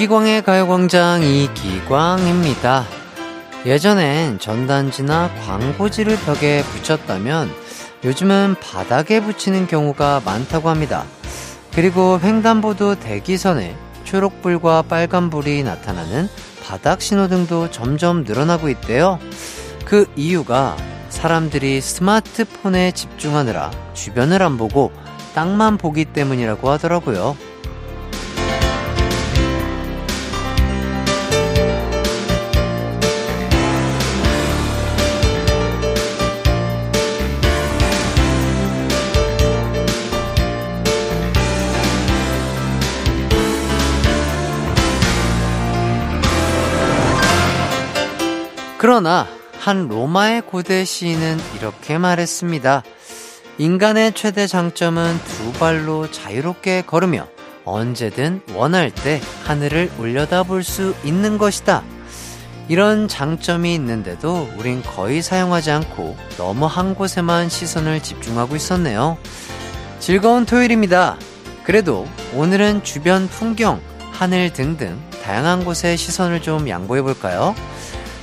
이기광의 가요광장 이기광입니다. 예전엔 전단지나 광고지를 벽에 붙였다면 요즘은 바닥에 붙이는 경우가 많다고 합니다. 그리고 횡단보도 대기선에 초록불과 빨간불이 나타나는 바닥 신호등도 점점 늘어나고 있대요. 그 이유가 사람들이 스마트폰에 집중하느라 주변을 안 보고 땅만 보기 때문이라고 하더라고요. 그러나 한 로마의 고대 시인은 이렇게 말했습니다. 인간의 최대 장점은 두 발로 자유롭게 걸으며 언제든 원할 때 하늘을 올려다 볼 수 있는 것이다. 이런 장점이 있는데도 우린 거의 사용하지 않고 너무 한 곳에만 시선을 집중하고 있었네요. 즐거운 토요일입니다. 그래도 오늘은 주변 풍경, 하늘 등등 다양한 곳에 시선을 좀 양보해 볼까요?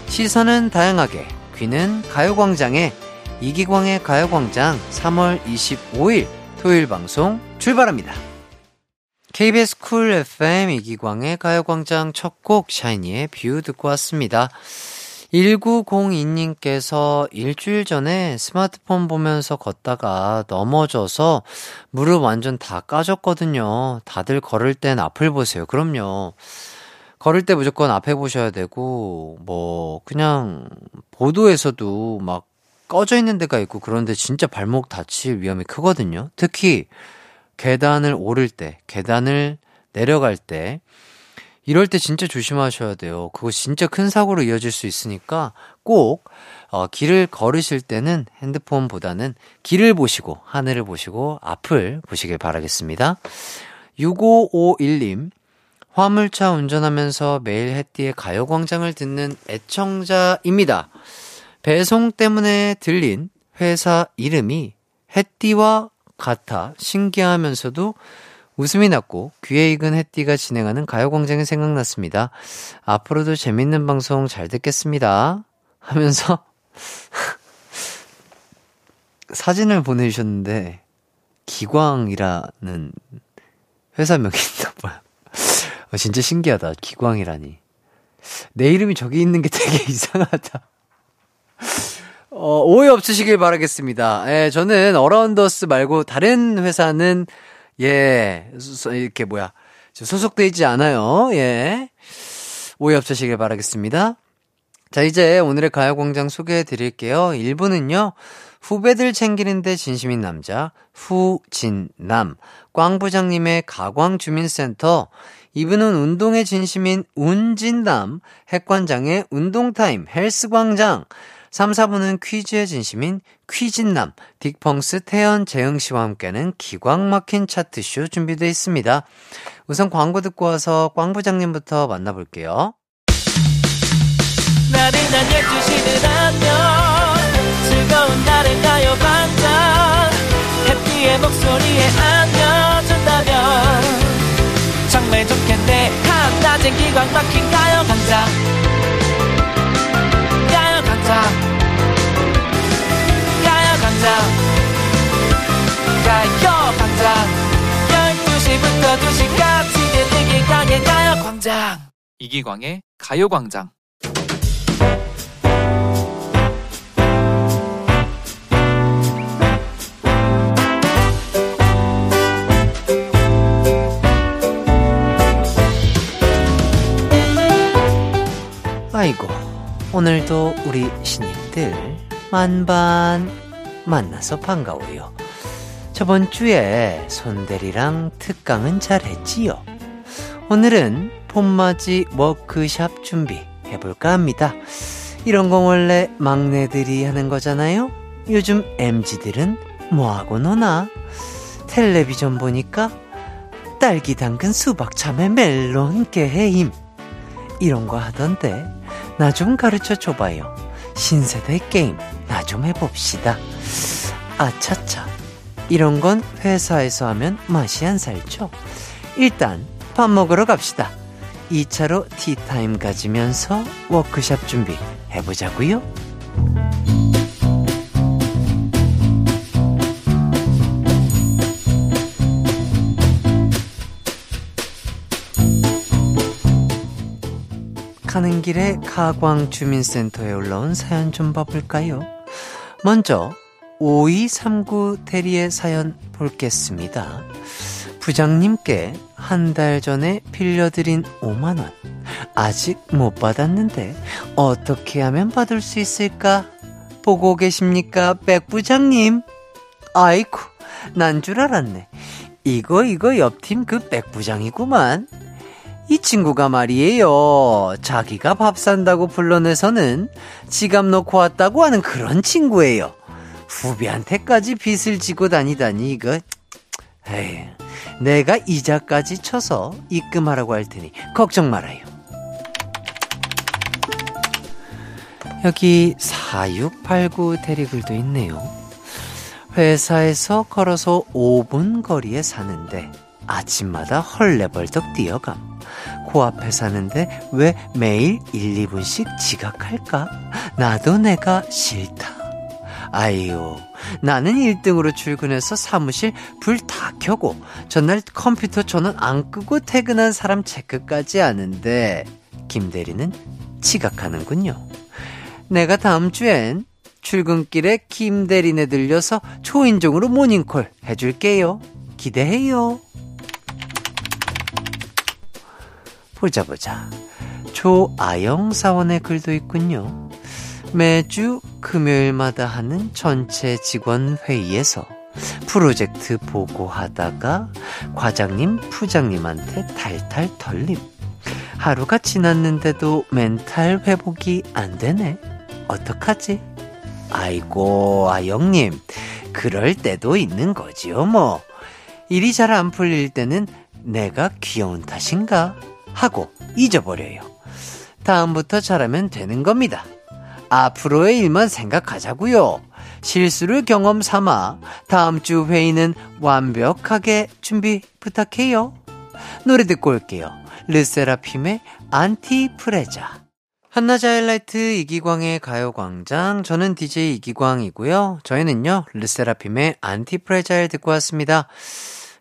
시선은 다양하게, 귀는 가요광장에 이기광의 가요광장 3월 25일 토요일 방송 출발합니다. KBS Cool FM 이기광의 가요광장 첫 곡 샤이니의 View 듣고 왔습니다. 1902님께서 일주일 전에 스마트폰 보면서 걷다가 넘어져서 무릎 완전 다 까졌거든요. 다들 걸을 땐 앞을 보세요. 그럼요. 걸을 때 무조건 앞에 보셔야 되고, 뭐, 그냥, 보도에서도 막 꺼져 있는 데가 있고, 그런데 진짜 발목 다칠 위험이 크거든요. 특히, 계단을 오를 때, 계단을 내려갈 때, 이럴 때 진짜 조심하셔야 돼요. 그거 진짜 큰 사고로 이어질 수 있으니까 꼭, 어, 길을 걸으실 때는 핸드폰보다는 길을 보시고, 하늘을 보시고, 앞을 보시길 바라겠습니다. 6551님, 화물차 운전하면서 매일 햇띠의 가요광장을 듣는 애청자입니다. 배송 때문에 들린 회사 이름이 햇띠와 같아 신기하면서도 웃음이 났고 귀에 익은 햇띠가 진행하는 가요광장이 생각났습니다. 앞으로도 재밌는 방송 잘 듣겠습니다. 하면서 사진을 보내주셨는데 기광이라는 회사명이 있나 봐요. 어, 진짜 신기하다. 기광이라니. 내 이름이 저기 있는 게 되게 이상하다. 어, 오해 없으시길 바라겠습니다. 예, 저는 어라운더스 말고 다른 회사는, 예, 이렇게 뭐야, 소속돼 있지 않아요. 예. 오해 없으시길 바라겠습니다. 자, 이제 오늘의 가요광장 소개해 드릴게요. 1부는요, 후배들 챙기는데 진심인 남자, 후진남, 꽝부장님의 가광주민센터, 이분은 운동의 진심인 운진남, 핵관장의 운동타임, 헬스광장, 3, 4분은 퀴즈의 진심인 퀴진남, 딕펑스 태연 재흥씨와 함께하는 기광 막힌 차트쇼 준비되어 있습니다. 우선 광고 듣고 와서 꽝 부장님부터 만나볼게요. 나른한 12시는 안녕 즐거운 날을 가요 반짝. 해피의 목소리에 안겨준다면 정말 좋겠네 한낮엔 기광 막힌 가요광장 가요광장 가요광장 가요광장 12시부터 2시까지 이기광의 가요광장. 이기광의 가요광장 아이고, 오늘도 우리 신입들 만반 만나서 반가워요. 저번 주에 손대리랑 특강은 잘했지요. 오늘은 봄맞이 워크샵 준비해볼까 합니다. 이런 거 원래 막내들이 하는 거잖아요? 요즘 MG들은 뭐하고 노나? 텔레비전 보니까 딸기 당근 수박 참외 멜론 게임 이런 거 하던데 나 좀 가르쳐 줘봐요. 신세대 게임 나 좀 해봅시다. 아차차. 이런 건 회사에서 하면 맛이 안 살죠. 일단 밥 먹으러 갑시다. 2차로 티타임 가지면서 워크샵 준비 해보자고요. 가는 길에 가광 주민센터에 올라온 사연 좀 봐볼까요? 먼저 5239 대리의 사연 볼겠습니다. 부장님께 한 달 전에 빌려드린 5만원. 아직 못 받았는데 어떻게 하면 받을 수 있을까? 보고 계십니까, 백 부장님? 아이쿠, 난 줄 알았네. 이거, 이거 옆팀 그 백 부장이구만. 이 친구가 말이에요. 자기가 밥 산다고 불러내서는 지갑 놓고 왔다고 하는 그런 친구예요. 후배한테까지 빚을 지고 다니다니, 이거. 에이, 내가 이자까지 쳐서 입금하라고 할 테니 걱정 말아요. 여기 4689 대리글도 있네요. 회사에서 걸어서 5분 거리에 사는데 아침마다 헐레벌떡 뛰어감. 코앞에 사는데 왜 매일 1, 2분씩 지각할까? 나도 내가 싫다. 아유, 나는 1등으로 출근해서 사무실 불 다 켜고 전날 컴퓨터 전원 안 끄고 퇴근한 사람 체크까지 하는데 김대리는 지각하는군요. 내가 다음 주엔 출근길에 김대리네 들려서 초인종으로 모닝콜 해줄게요. 기대해요. 보자 보자. 조아영 사원의 글도 있군요. 매주 금요일마다 하는 전체 직원 회의에서 프로젝트 보고하다가 과장님, 부장님한테 탈탈 털림. 하루가 지났는데도 멘탈 회복이 안 되네. 어떡하지? 아이고, 아영님. 그럴 때도 있는 거지요, 뭐. 일이 잘 안 풀릴 때는 내가 귀여운 탓인가? 하고 잊어버려요. 다음부터 잘하면 되는 겁니다. 앞으로의 일만 생각하자고요. 실수를 경험 삼아 다음 주 회의는 완벽하게 준비 부탁해요. 노래 듣고 올게요. 르세라핌의 안티프레자. 한낮의 하이라이트 이기광의 가요광장. 저는 DJ 이기광이고요. 저희는요, 르세라핌의 안티프레자를 듣고 왔습니다.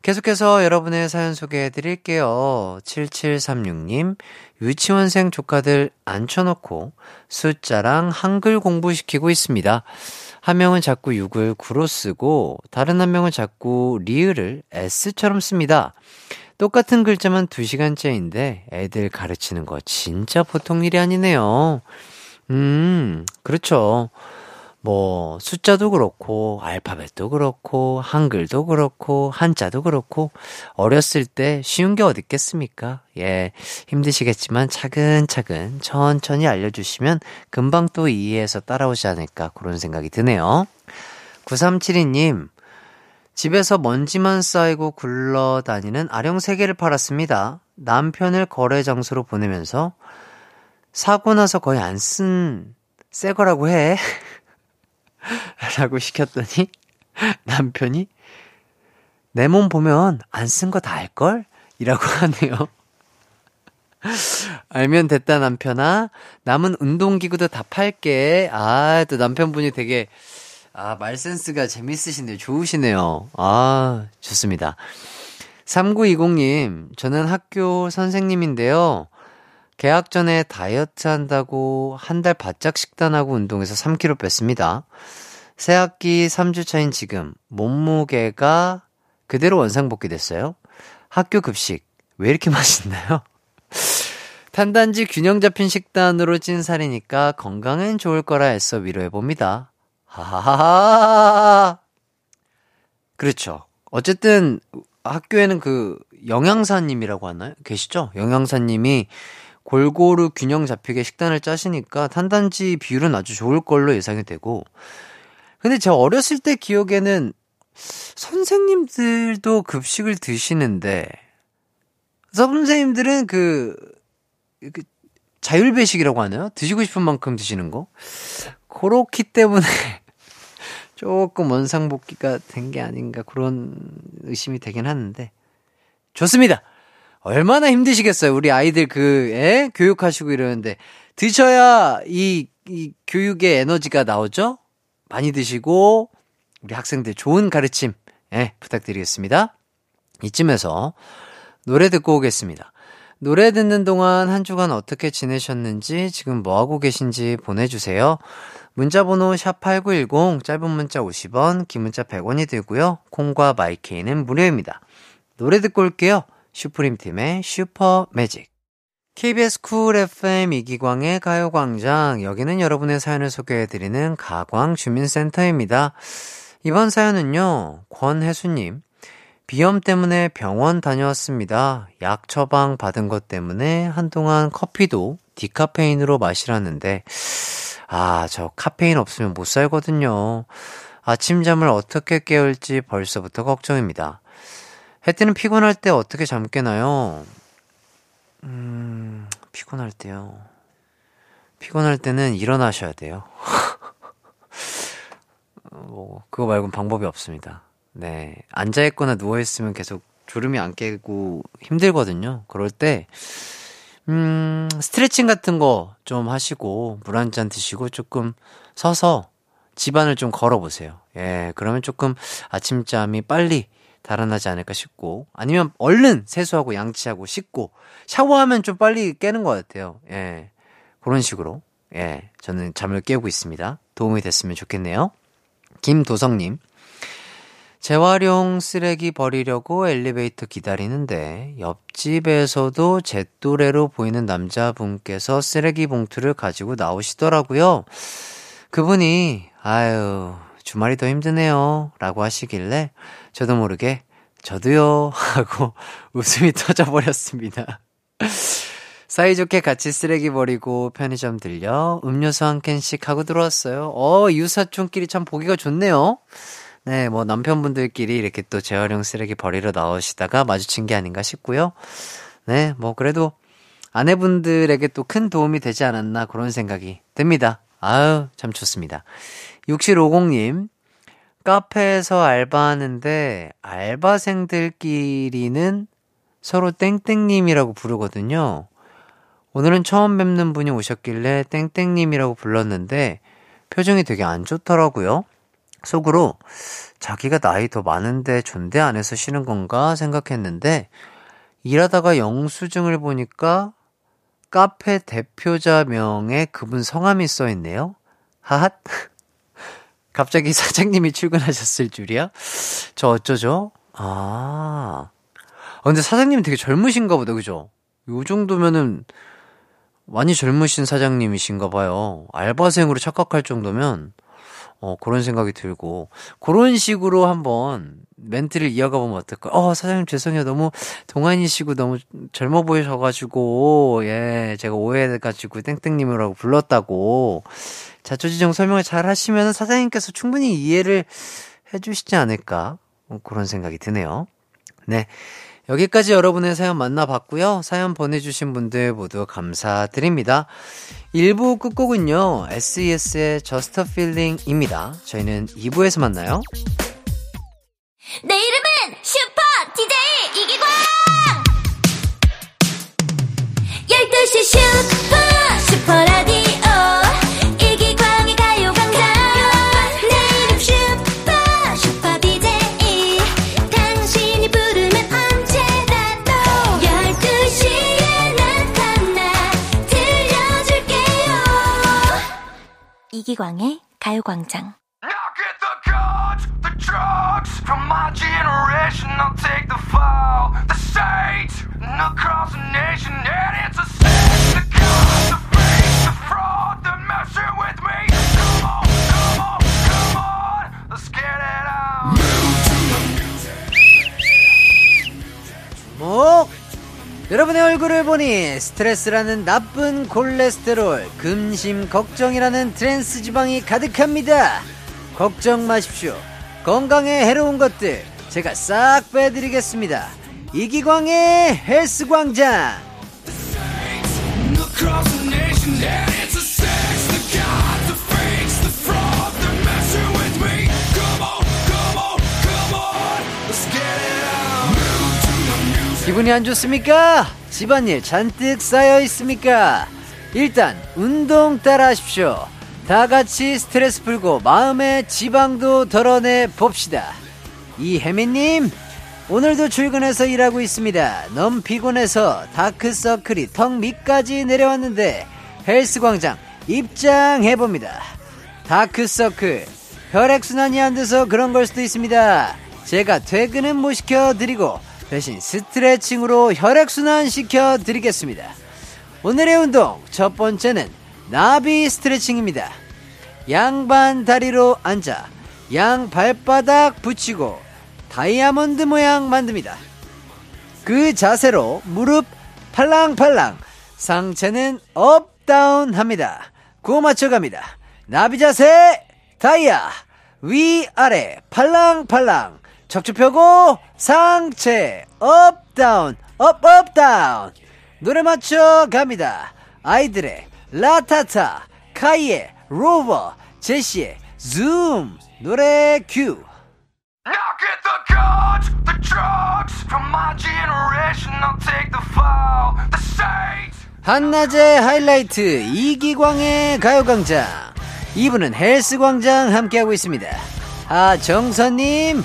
계속해서 여러분의 사연 소개해 드릴게요. 7736님, 유치원생 조카들 앉혀놓고 숫자랑 한글 공부시키고 있습니다. 한 명은 자꾸 6을 9로 쓰고, 다른 한 명은 자꾸 리을을 S처럼 씁니다. 똑같은 글자만 2시간째인데 애들 가르치는 거 진짜 보통 일이 아니네요. 음, 그렇죠. 뭐 숫자도 그렇고 알파벳도 그렇고 한글도 그렇고 한자도 그렇고 어렸을 때 쉬운 게 어디 있겠습니까? 예. 힘드시겠지만 차근차근 천천히 알려 주시면 금방 또 이해해서 따라오지 않을까 그런 생각이 드네요. 9372님 집에서 먼지만 쌓이고 굴러다니는 아령 3개를 팔았습니다. 남편을 거래 장소로 보내면서 사고 나서 거의 안 쓴 새 거라고 해. 라고 시켰더니 남편이 내 몸 보면 안 쓴 거 다 알걸? 이라고 하네요. 알면 됐다 남편아. 남은 운동기구도 다 팔게. 아, 또 남편분이 되게 아, 말 센스가 재밌으신데 좋으시네요. 아, 좋습니다. 3920님, 저는 학교 선생님인데요. 개학 전에 다이어트 한다고 한 달 바짝 식단하고 운동해서 3kg 뺐습니다. 새 학기 3주 차인 지금 몸무게가 그대로 원상복귀 됐어요. 학교 급식 왜 이렇게 맛있나요? 탄단지 균형 잡힌 식단으로 찐 살이니까 건강엔 좋을 거라 애써 위로해봅니다. 하하하! 그렇죠. 어쨌든 학교에는 그 영양사님이라고 하나요? 계시죠? 영양사님이 골고루 균형 잡히게 식단을 짜시니까 탄단지 비율은 아주 좋을 걸로 예상이 되고 근데 제가 어렸을 때 기억에는 선생님들도 급식을 드시는데 선생님들은 그, 그 자율배식이라고 하나요? 드시고 싶은 만큼 드시는 거? 그렇기 때문에 조금 원상복귀가 된 게 아닌가 그런 의심이 되긴 하는데 좋습니다. 얼마나 힘드시겠어요. 우리 아이들 그, 에? 교육하시고 이러는데. 드셔야 이, 이 교육의 에너지가 나오죠? 많이 드시고, 우리 학생들 좋은 가르침, 예, 부탁드리겠습니다. 이쯤에서 노래 듣고 오겠습니다. 노래 듣는 동안 한 주간 어떻게 지내셨는지, 지금 뭐하고 계신지 보내주세요. 문자번호 샵8910, 짧은 문자 50원, 긴 문자 100원이 들고요. 콩과 마이케이는 무료입니다. 노래 듣고 올게요. 슈프림 팀의 Super Magic. KBS 쿨 FM 이기광의 가요광장. 여기는 여러분의 사연을 소개해드리는 가광주민센터입니다. 이번 사연은요, 권혜수님. 비염 때문에 병원 다녀왔습니다. 약 처방 받은 것 때문에 한동안 커피도 디카페인으로 마시라는데, 아, 저 카페인 없으면 못 살거든요. 아침잠을 어떻게 깨울지 벌써부터 걱정입니다. 혜태는 피곤할 때 어떻게 잠 깨나요? 음, 피곤할 때요. 피곤할 때는 일어나셔야 돼요. 뭐, 그거 말고는 방법이 없습니다. 네. 앉아있거나 누워있으면 계속 졸음이 안 깨고 힘들거든요. 그럴 때, 음, 스트레칭 같은 거 좀 하시고, 물 한 잔 드시고, 조금 서서 집안을 좀 걸어보세요. 예, 그러면 조금 아침잠이 빨리 달아나지 않을까 싶고, 아니면 얼른 세수하고 양치하고 씻고, 샤워하면 좀 빨리 깨는 것 같아요. 예, 그런 식으로, 예, 저는 잠을 깨우고 있습니다. 도움이 됐으면 좋겠네요. 김도성님, 재활용 쓰레기 버리려고 엘리베이터 기다리는데 옆집에서도 제 또래로 보이는 남자분께서 쓰레기 봉투를 가지고 나오시더라고요. 그분이 아유 주말이 더 힘드네요 라고 하시길래 저도 모르게 저도요 하고 웃음이 터져버렸습니다. 사이좋게 같이 쓰레기 버리고 편의점 들려 음료수 한 캔씩 하고 들어왔어요. 어, 유사촌끼리 참 보기가 좋네요. 네, 뭐 남편분들끼리 이렇게 또 재활용 쓰레기 버리러 나오시다가 마주친 게 아닌가 싶고요. 네, 뭐 그래도 아내분들에게 또 큰 도움이 되지 않았나 그런 생각이 듭니다. 아유, 참 좋습니다. 6750님, 카페에서 알바하는데 알바생들끼리는 서로 땡땡님이라고 부르거든요. 오늘은 처음 뵙는 분이 오셨길래 땡땡님이라고 불렀는데 표정이 되게 안 좋더라고요. 속으로 자기가 나이 더 많은데 존대 안 해서 싫은 건가 생각했는데 일하다가 영수증을 보니까 카페 대표자명에 그분 성함이 써 있네요. 하핫. 갑자기 사장님이 출근하셨을 줄이야? 저 어쩌죠? 아. 아 근데 사장님이 되게 젊으신가 보다, 그죠? 요 정도면은 많이 젊으신 사장님이신가 봐요. 알바생으로 착각할 정도면 어, 그런 생각이 들고, 그런 식으로 한번 멘트를 이어가 보면 어떨까? 어, 사장님 죄송해요. 너무 동안이시고 너무 젊어 보이셔가지고, 예, 제가 오해해가지고 땡땡님이라고 불렀다고. 자초지정 설명을 잘 하시면 사장님께서 충분히 이해를 해주시지 않을까? 뭐 그런 생각이 드네요. 네. 여기까지 여러분의 사연 만나봤고요. 사연 보내주신 분들 모두 감사드립니다. 1부 끝곡은요, SES의 Just a Feeling입니다. 저희는 2부에서 만나요. 내 이름은 슈퍼 DJ 이기광! 12시 슈퍼, 이기광의 가요광장. Now get the guns, the drugs from my generation. I'll take the fall, the stage, and across the nation. And it's a sin, the guns, the fakes, the fraud, the messing with me. Come on, come on, come on, let's get it on. 목! 여러분의 얼굴을 보니 스트레스라는 나쁜 콜레스테롤, 근심, 걱정이라는 트랜스 지방이 가득합니다. 걱정 마십시오. 건강에 해로운 것들 제가 싹 빼드리겠습니다. 이기광의 헬스 광장. 기분이 안 좋습니까? 집안일 잔뜩 쌓여 있습니까? 일단 운동 따라 하십시오. 다 같이 스트레스 풀고 마음의 지방도 덜어내 봅시다. 이혜민님, 오늘도 출근해서 일하고 있습니다. 너무 피곤해서 다크서클이 턱 밑까지 내려왔는데 헬스 광장 입장해봅니다. 다크서클, 혈액순환이 안 돼서 그런 걸 수도 있습니다. 제가 퇴근은 못 시켜드리고 대신 스트레칭으로 혈액순환 시켜드리겠습니다. 오늘의 운동 첫 번째는 나비 스트레칭입니다. 양반 다리로 앉아 양 발바닥 붙이고 다이아몬드 모양 만듭니다. 그 자세로 무릎 팔랑팔랑 상체는 up down 합니다. 구호 맞춰갑니다. 나비 자세 다이아 위아래 팔랑팔랑 척추 펴고 상체 up down up up down 노래 맞춰 갑니다. 아이들의 라타타 카이의 로버 제시의 줌 노래 큐 Now get the guns, the drugs from my generation. I'll take the fall, the stage. 한낮의 하이라이트 이기광의 가요광장 이분은 헬스광장 함께하고 있습니다 아 정선님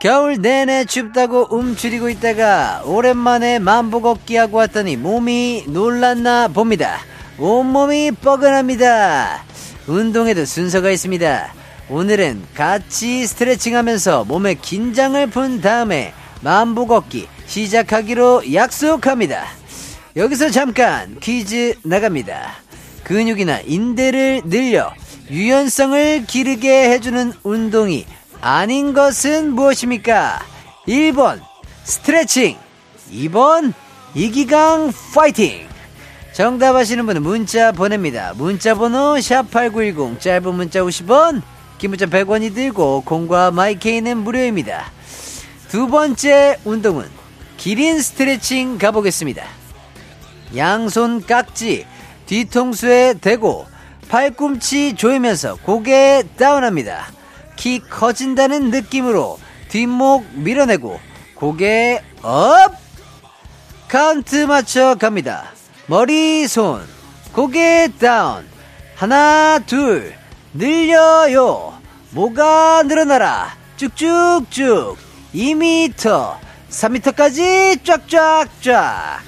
겨울 내내 춥다고 움츠리고 있다가 오랜만에 만보 걷기 하고 왔더니 몸이 놀랐나 봅니다. 온몸이 뻐근합니다. 운동에도 순서가 있습니다. 오늘은 같이 스트레칭 하면서 몸에 긴장을 푼 다음에 만보 걷기 시작하기로 약속합니다. 여기서 잠깐 퀴즈 나갑니다. 근육이나 인대를 늘려 유연성을 기르게 해주는 운동이 아닌 것은 무엇입니까? 1번 스트레칭 2번 이기강 파이팅 정답 아시는 분은 문자 보냅니다. 문자 번호 샵8910 짧은 문자 50원 긴 문자 100원이 들고 공과 마이케이는 무료입니다. 두 번째 운동은 기린 스트레칭 가보겠습니다. 양손 깍지 뒤통수에 대고 팔꿈치 조이면서 고개 다운합니다. 키 커진다는 느낌으로 뒷목 밀어내고 고개 up! 카운트 맞춰 갑니다. 머리 손 고개 down. 하나 둘 늘려요. 목아 늘어나라. 쭉쭉쭉. 2m 3m까지 쫙쫙쫙.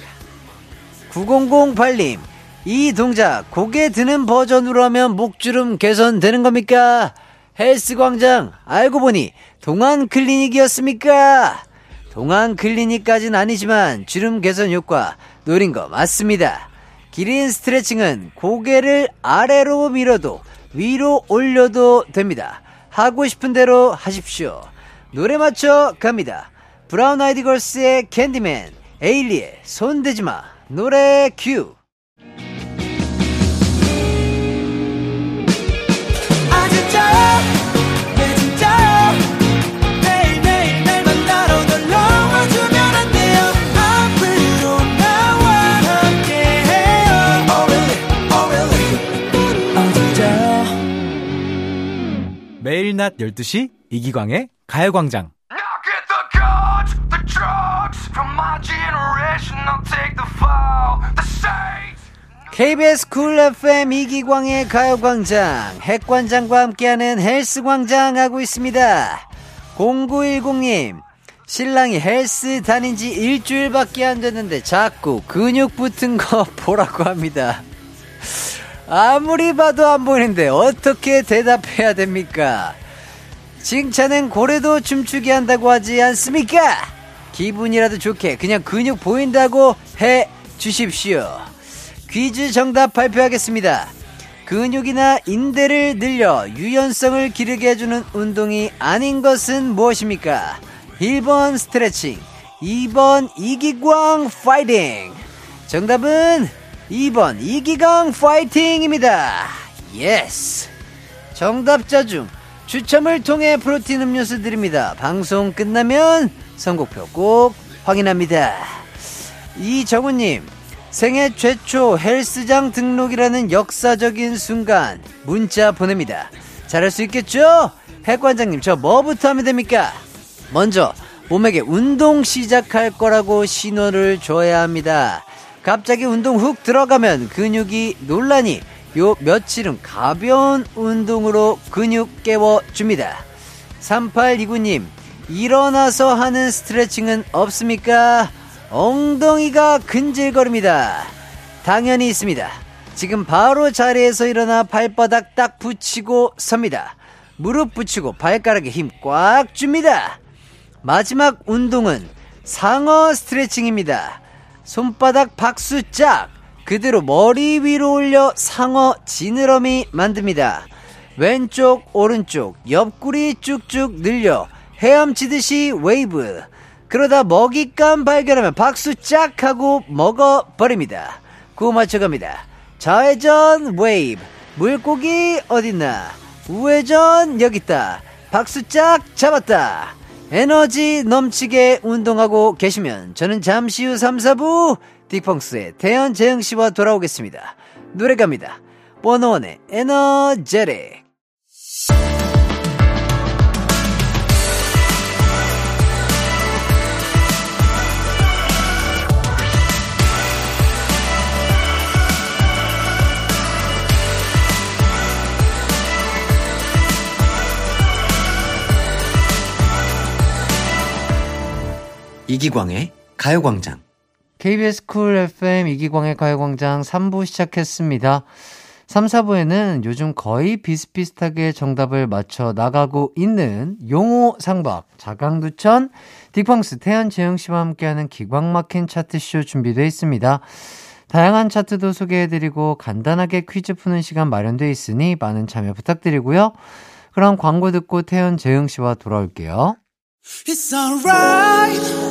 9008님, 이 동작 고개 드는 버전으로 하면 목주름 개선되는 겁니까? 헬스 광장, 알고 보니 동안 클리닉이었습니까? 동안 클리닉까진 아니지만 주름 개선 효과 노린 거 맞습니다. 기린 스트레칭은 고개를 아래로 밀어도 위로 올려도 됩니다. 하고 싶은 대로 하십시오. 노래 맞춰 갑니다. 브라운 아이드 걸스의 Candy Man, 에일리의 손대지마. 노래 큐. 낮 12시 이기광의 가요광장. KBS 쿨 FM 이기광의 가요광장, 핵관장과 함께하는 헬스광장 하고 있습니다. 0910님, 신랑이 헬스 다닌 지 일주일밖에 안 됐는데 자꾸 근육 붙은 거 보라고 합니다. 아무리 봐도 안 보이는데 어떻게 대답해야 됩니까? 칭찬은 고래도 춤추게 한다고 하지 않습니까? 기분이라도 좋게 그냥 근육 보인다고 해 주십시오. 퀴즈 정답 발표하겠습니다. 근육이나 인대를 늘려 유연성을 기르게 해주는 운동이 아닌 것은 무엇입니까? 1번 스트레칭, 2번 이기광 파이팅! 정답은 2번 이기광 파이팅입니다. Yes! 정답자 중 추첨을 통해 프로틴 음료수 드립니다. 방송 끝나면 선곡표 꼭 확인합니다. 이정우님, 생애 최초 헬스장 등록이라는 역사적인 순간 문자 보냅니다. 잘할 수 있겠죠? 핵관장님, 저 뭐부터 하면 됩니까? 먼저 봄에게 운동 시작할 거라고 신호를 줘야 합니다. 갑자기 운동 훅 들어가면 근육이 논란이 요 며칠은 가벼운 운동으로 근육 깨워줍니다. 3829님, 일어나서 하는 스트레칭은 없습니까? 엉덩이가 근질거립니다. 당연히 있습니다. 지금 바로 자리에서 일어나 발바닥 딱 붙이고 섭니다. 무릎 붙이고 발가락에 힘 꽉 줍니다. 마지막 운동은 상어 스트레칭입니다. 손바닥 박수 짝 그대로 머리 위로 올려 상어 지느러미 만듭니다. 왼쪽 오른쪽 옆구리 쭉쭉 늘려 헤엄치듯이 웨이브 그러다 먹잇감 발견하면 박수 짝 하고 먹어버립니다. 구호 맞춰갑니다. 좌회전 웨이브 물고기 어딨나 우회전 여깄다 박수 짝 잡았다 에너지 넘치게 운동하고 계시면 저는 잠시 후 3, 4부 딕펑스의 태연 재영 씨와 돌아오겠습니다. 노래 갑니다. 원어원의 에너제릭 이기광의 가요광장. KBS 쿨 FM 이기광의 가요광장 3부 시작했습니다. 3, 4부에는 요즘 거의 비슷비슷하게 정답을 맞춰 나가고 있는 용호 상박, 자강두천, 딕펑스 태연 재영 씨와 함께하는 기광 막힌 차트쇼 준비되어 있습니다. 다양한 차트도 소개해드리고 간단하게 퀴즈 푸는 시간 마련되어 있으니 많은 참여 부탁드리고요. 그럼 광고 듣고 태연 재영 씨와 돌아올게요. It's alright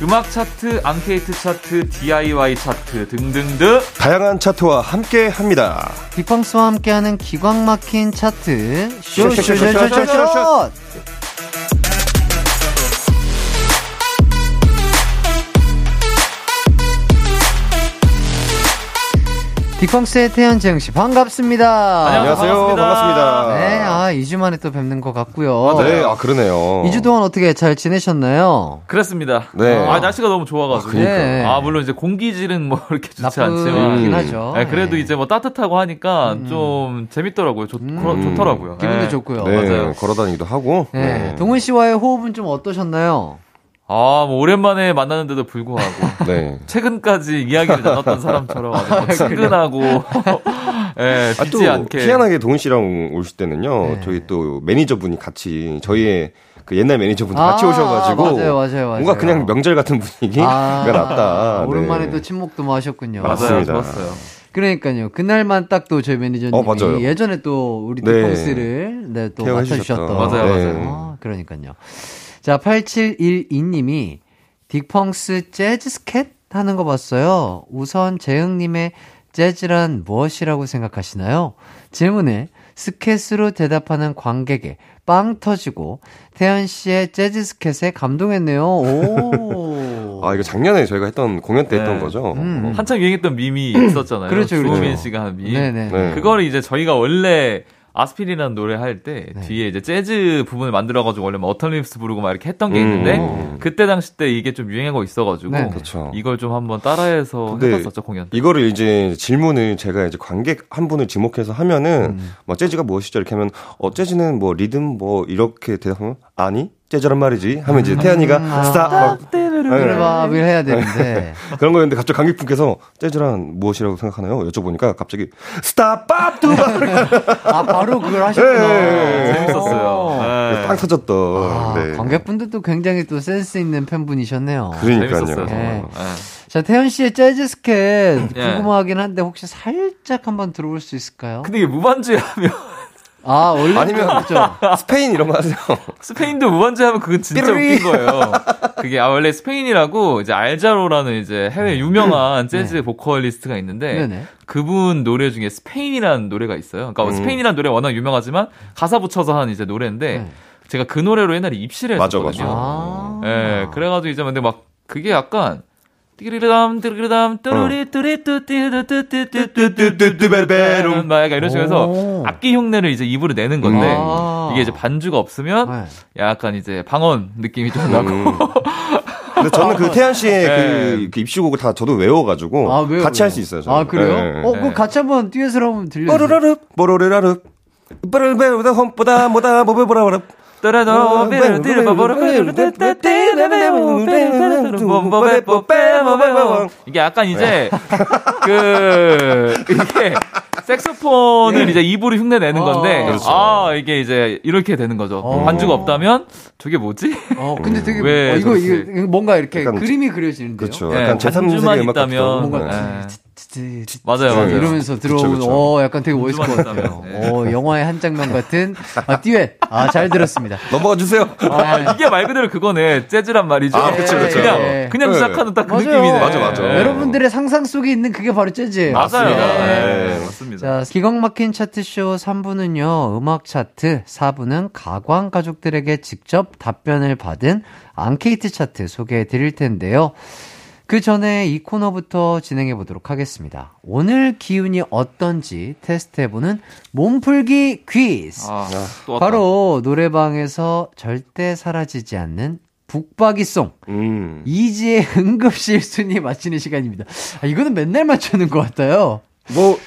음악 차트, 앙케이트 차트, DIY 차트 등등등 다양한 차트와 함께 합니다. 딕펑스와 함께하는 기광 막힌 차트 쇼쇼쇼쇼쇼. 쇼 딕펑스의 태연 재영 씨 반갑습니다. 안녕하세요. 반갑습니다. 네, 아 2주 만에 또 뵙는 것 같고요. 네, 아 그러네요. 2주 동안 어떻게 잘 지내셨나요? 그랬습니다. 네. 아 날씨가 너무 좋아가지고. 아, 그러니까. 네. 아, 물론 이제 공기질은 뭐 이렇게 좋지 않지만. 음. 하죠. 네, 그래도 네. 이제 뭐 따뜻하고 하니까 좀 재밌더라고요. 좋, 음. 좋더라고요. 기분도 네. 좋고요. 네, 맞아요. 걸어다니기도 하고. 네. 동훈 씨와의 호흡은 좀 어떠셨나요? 아, 뭐 오랜만에 만나는데도 불구하고 네. 최근까지 이야기를 나눴던 사람처럼 아주 뭐 친근하고 예, 아, 또 않게 희한하게 동훈 씨랑 오실 때는요. 네. 저희 또 매니저분이 같이 저희의 그 옛날 매니저분 아, 같이 오셔가지고 맞아요, 맞아요, 맞아요. 뭔가 그냥 명절 같은 분위기가 아, 났다. 오랜만에 네. 또 친목도 뭐 하셨군요. 맞아요. 맞습니다. 좋았어요. 그러니까요. 그날만 딱 또 저희 매니저님이 어, 맞아요. 예전에 또 우리 네. 딕펑스를 네, 또 케어해 맡아주셨던. 주셨던. 맞아요, 네. 맞아요. 아, 그러니까요. 자, 8712님이 딕펑스 재즈 스캣 하는 거 봤어요. 우선 재흥님의 재즈란 무엇이라고 생각하시나요? 질문에 스캣으로 대답하는 관객에 빵 터지고 태연 씨의 재즈 스캣에 감동했네요. 오. 아, 이거 작년에 저희가 했던 공연 때 했던 네. 거죠. 음. 어. 한참 유행했던 밈이 있었잖아요. 그렇죠, 그렇죠. 주호민 씨가 한 밈. 네네. 네. 그거를 이제 저희가 원래 아스피린이라는 노래 할때 네. 뒤에 이제 재즈 부분을 만들어가지고 원래 뭐 어텀립스 부르고 막 이렇게 했던 게 있는데 음. 그때 당시 때 이게 좀 유행하고 있어가지고 네. 그렇죠. 이걸 좀 한번 따라해서 근데 해봤었죠 공연. 때. 이거를 이제 질문을 제가 이제 관객 한 분을 지목해서 하면은 음. 뭐 재즈가 무엇이죠 이렇게 하면 어 재즈는 뭐 리듬 뭐 이렇게 대답하면 아니 재즈란 말이지 하면 이제 태연이가 아. 스타 막 그래밥을 해야 되는데. 그런 거였는데 갑자기 관객분께서 재즈란 무엇이라고 생각하나요? 여쭤보니까 갑자기 스타밥 두바 아, 바로 그걸 하셨구나. 네. 재밌었어요. 네. 빵 터졌던. 아, 네. 관객분들도 굉장히 또 센스 있는 팬분이셨네요. 그러니까요. 네. 네. 자, 태연 씨의 재즈 스캣 예. 궁금하긴 한데 혹시 살짝 한번 들어볼 수 있을까요? 근데 이게 무반주에 하면 아, 원래 아니면 그렇죠. 스페인 이런 거 하세요. 스페인도 무반주 하면 그건 진짜 삐르리. 웃긴 거예요. 그게 아 원래 스페인이라고 이제 알 자로라는 이제 해외 유명한 재즈 보컬리스트가 있는데 네네. 그분 노래 중에 스페인이라는 노래가 있어요. 그러니까 음. 스페인이라는 노래 워낙 유명하지만 가사 붙여서 한 이제 노래인데 네. 제가 그 노래로 옛날에 입시를 맞아, 했었거든요. 맞아. 아. 예, 그래가지고 이제 근데 막 그게 약간 띠리리담 띠리리담 뚜루리 뚜리 뚜띠뚜띠뚜띠뚜띠뚜띠 막 약간 이런 식으로 오. 해서 악기 흉내를 이제 입으로 내는 건데 아. 이게 이제 반주가 없으면 네. 약간 이제 방언 느낌이 좀 나고 음. 근데 저는 그 태연 씨의 네. 그, 그 입시곡을 다 저도 외워가지고 아, 왜요? 같이? 할 수 있어요. 저는. 아, 그래요? 네. 어, 그럼 같이 한번 듀엣을 한번 들려주세요. 뽀로라르 뽀로르라르 뽀로르보다 홈보다 뭐다 띠르바보라 이게 약간 이제 그 이게 색소폰을 이제 입으로 흉내 내는 건데 그렇죠. 아 이게 이제 이렇게 되는 거죠 어. 반주가 없다면 저게 뭐지 어, 근데 되게 왜 어, 이거, 이거 뭔가 이렇게 그림이 그려지는데요. 그렇죠. 예, 약간 반주만 제3세계 음악 있다면 뭔가 하 찌- 맞아요, 찌- 맞아요. 이러면서 그쵸. 어 약간 되게 멋있을 것 같아요. 있다면. 어 영화의 한 장면 같은 아 듀엣 아잘 들었습니다. 넘어가 주세요. 아, 이게 말 그대로 그거네 재즈란 말이죠 아, 그쵸, 그쵸. 그냥 예. 그냥 네. 시작하는 딱그 맞아요. 느낌이네 맞아, 맞아. 예. 여러분들의 상상 속에 있는 그게 바로 재즈예요. 맞아요 네. 예, 맞습니다 자, 기광 막힌 차트 쇼 3부는요, 음악 차트, 4부는 가광 가족들에게 직접 답변을 받은 앙케이트 차트 소개해 드릴 텐데요. 그 전에 이 코너부터 진행해 보도록 하겠습니다. 오늘 기운이 어떤지 테스트해보는 몸풀기 퀴즈. 아, 또 왔다. 바로 노래방에서 절대 사라지지 않는 북박이송. 음. 이지의 응급실 순위 맞히는 시간입니다. 아, 이거는 맨날 맞추는 것 같아요. 뭐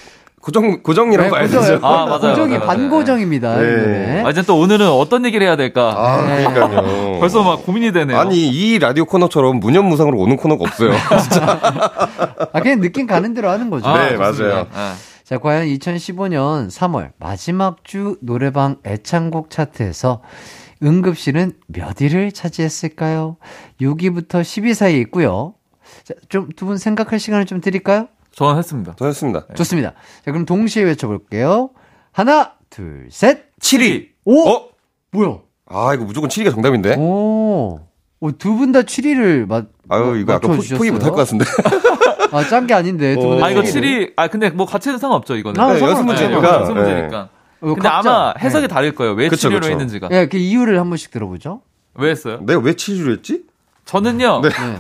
고정 고정이라고 봐야 고정, 되죠. 아, 맞아요, 고정이 맞아요, 반고정입니다. 네. 이 노래. 아, 이제 또 오늘은 어떤 얘기를 해야 될까? 아, 그러니까요. 벌써 막 고민이 되네요. 아니 이 라디오 코너처럼 무념무상으로 오는 코너가 없어요. 아, 그냥 느낌 가는 대로 하는 거죠. 네, 좋습니다. 맞아요. 네. 자, 과연 2015년 3월 마지막 주 노래방 애창곡 차트에서 응급실은 몇 위를 차지했을까요? 6위부터 10위 사이에 있고요. 자, 좀 두 분 생각할 시간을 좀 드릴까요? 저는 했습니다. 저 했습니다. 좋습니다. 자, 그럼 동시에 외쳐볼게요. 하나, 둘, 셋. 7위. 오! 어? 뭐야? 아 이거 무조건 7위가 정답인데. 오. 두 분 다 7위를 맞, 아유 이거 약간 포-. 포기 못할 것 같은데. 아, 짠 게 아닌데. 두 어. 분다 아, 이거 7위를. 7위, 아, 근데 뭐 같이 해도 상관없죠, 이거는. 아, 네, 연습 문제니까. 연습 문제니까. 어, 근데 각자. 아마 해석이 네. 다를 거예요. 왜 그쵸, 7위로 그쵸. 했는지가. 예, 그 이유를 한 번씩 들어보죠. 왜 했어요? 내가 왜 7위로 했지? 저는요, 네. 네.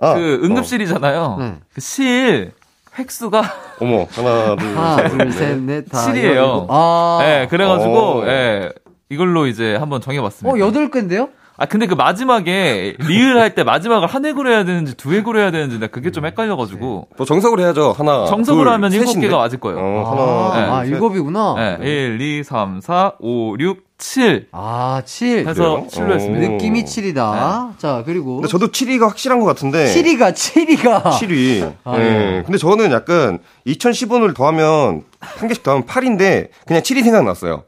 아, 그 응급실이잖아요. 네. 그 실, 획수가 어. 어머 하나 둘 하나, 셋. 둘, 셋, 넷, 다. 칠이에요. 아. 예, 그래가지고, 오. 예, 이걸로 이제 한번 정해봤습니다. 어, 여덟 개인데요? 아, 근데 그 마지막에, 리을 할 때 마지막을 한 획으로 해야 되는지 두 획으로 해야 되는지 나 그게 좀 헷갈려가지고. 뭐 정석으로 해야죠. 하나. 정석으로 둘, 하면 일곱? 개가 맞을 거예요. 어, 아, 하나. 아, 둘, 셋. 일곱이구나. 예, 1, 2, 3, 4, 5, 6, 7. 아, 7. 해서 그래요? 7로 했습니다. 오. 느낌이 7이다. 네. 자, 그리고. 근데 저도 7위가 확실한 것 같은데. 7위가, 7위가. 7위. 아, 예. 예. 근데 저는 약간 2015을 더하면 한 개씩 더하면 8인데 그냥 7이 생각났어요.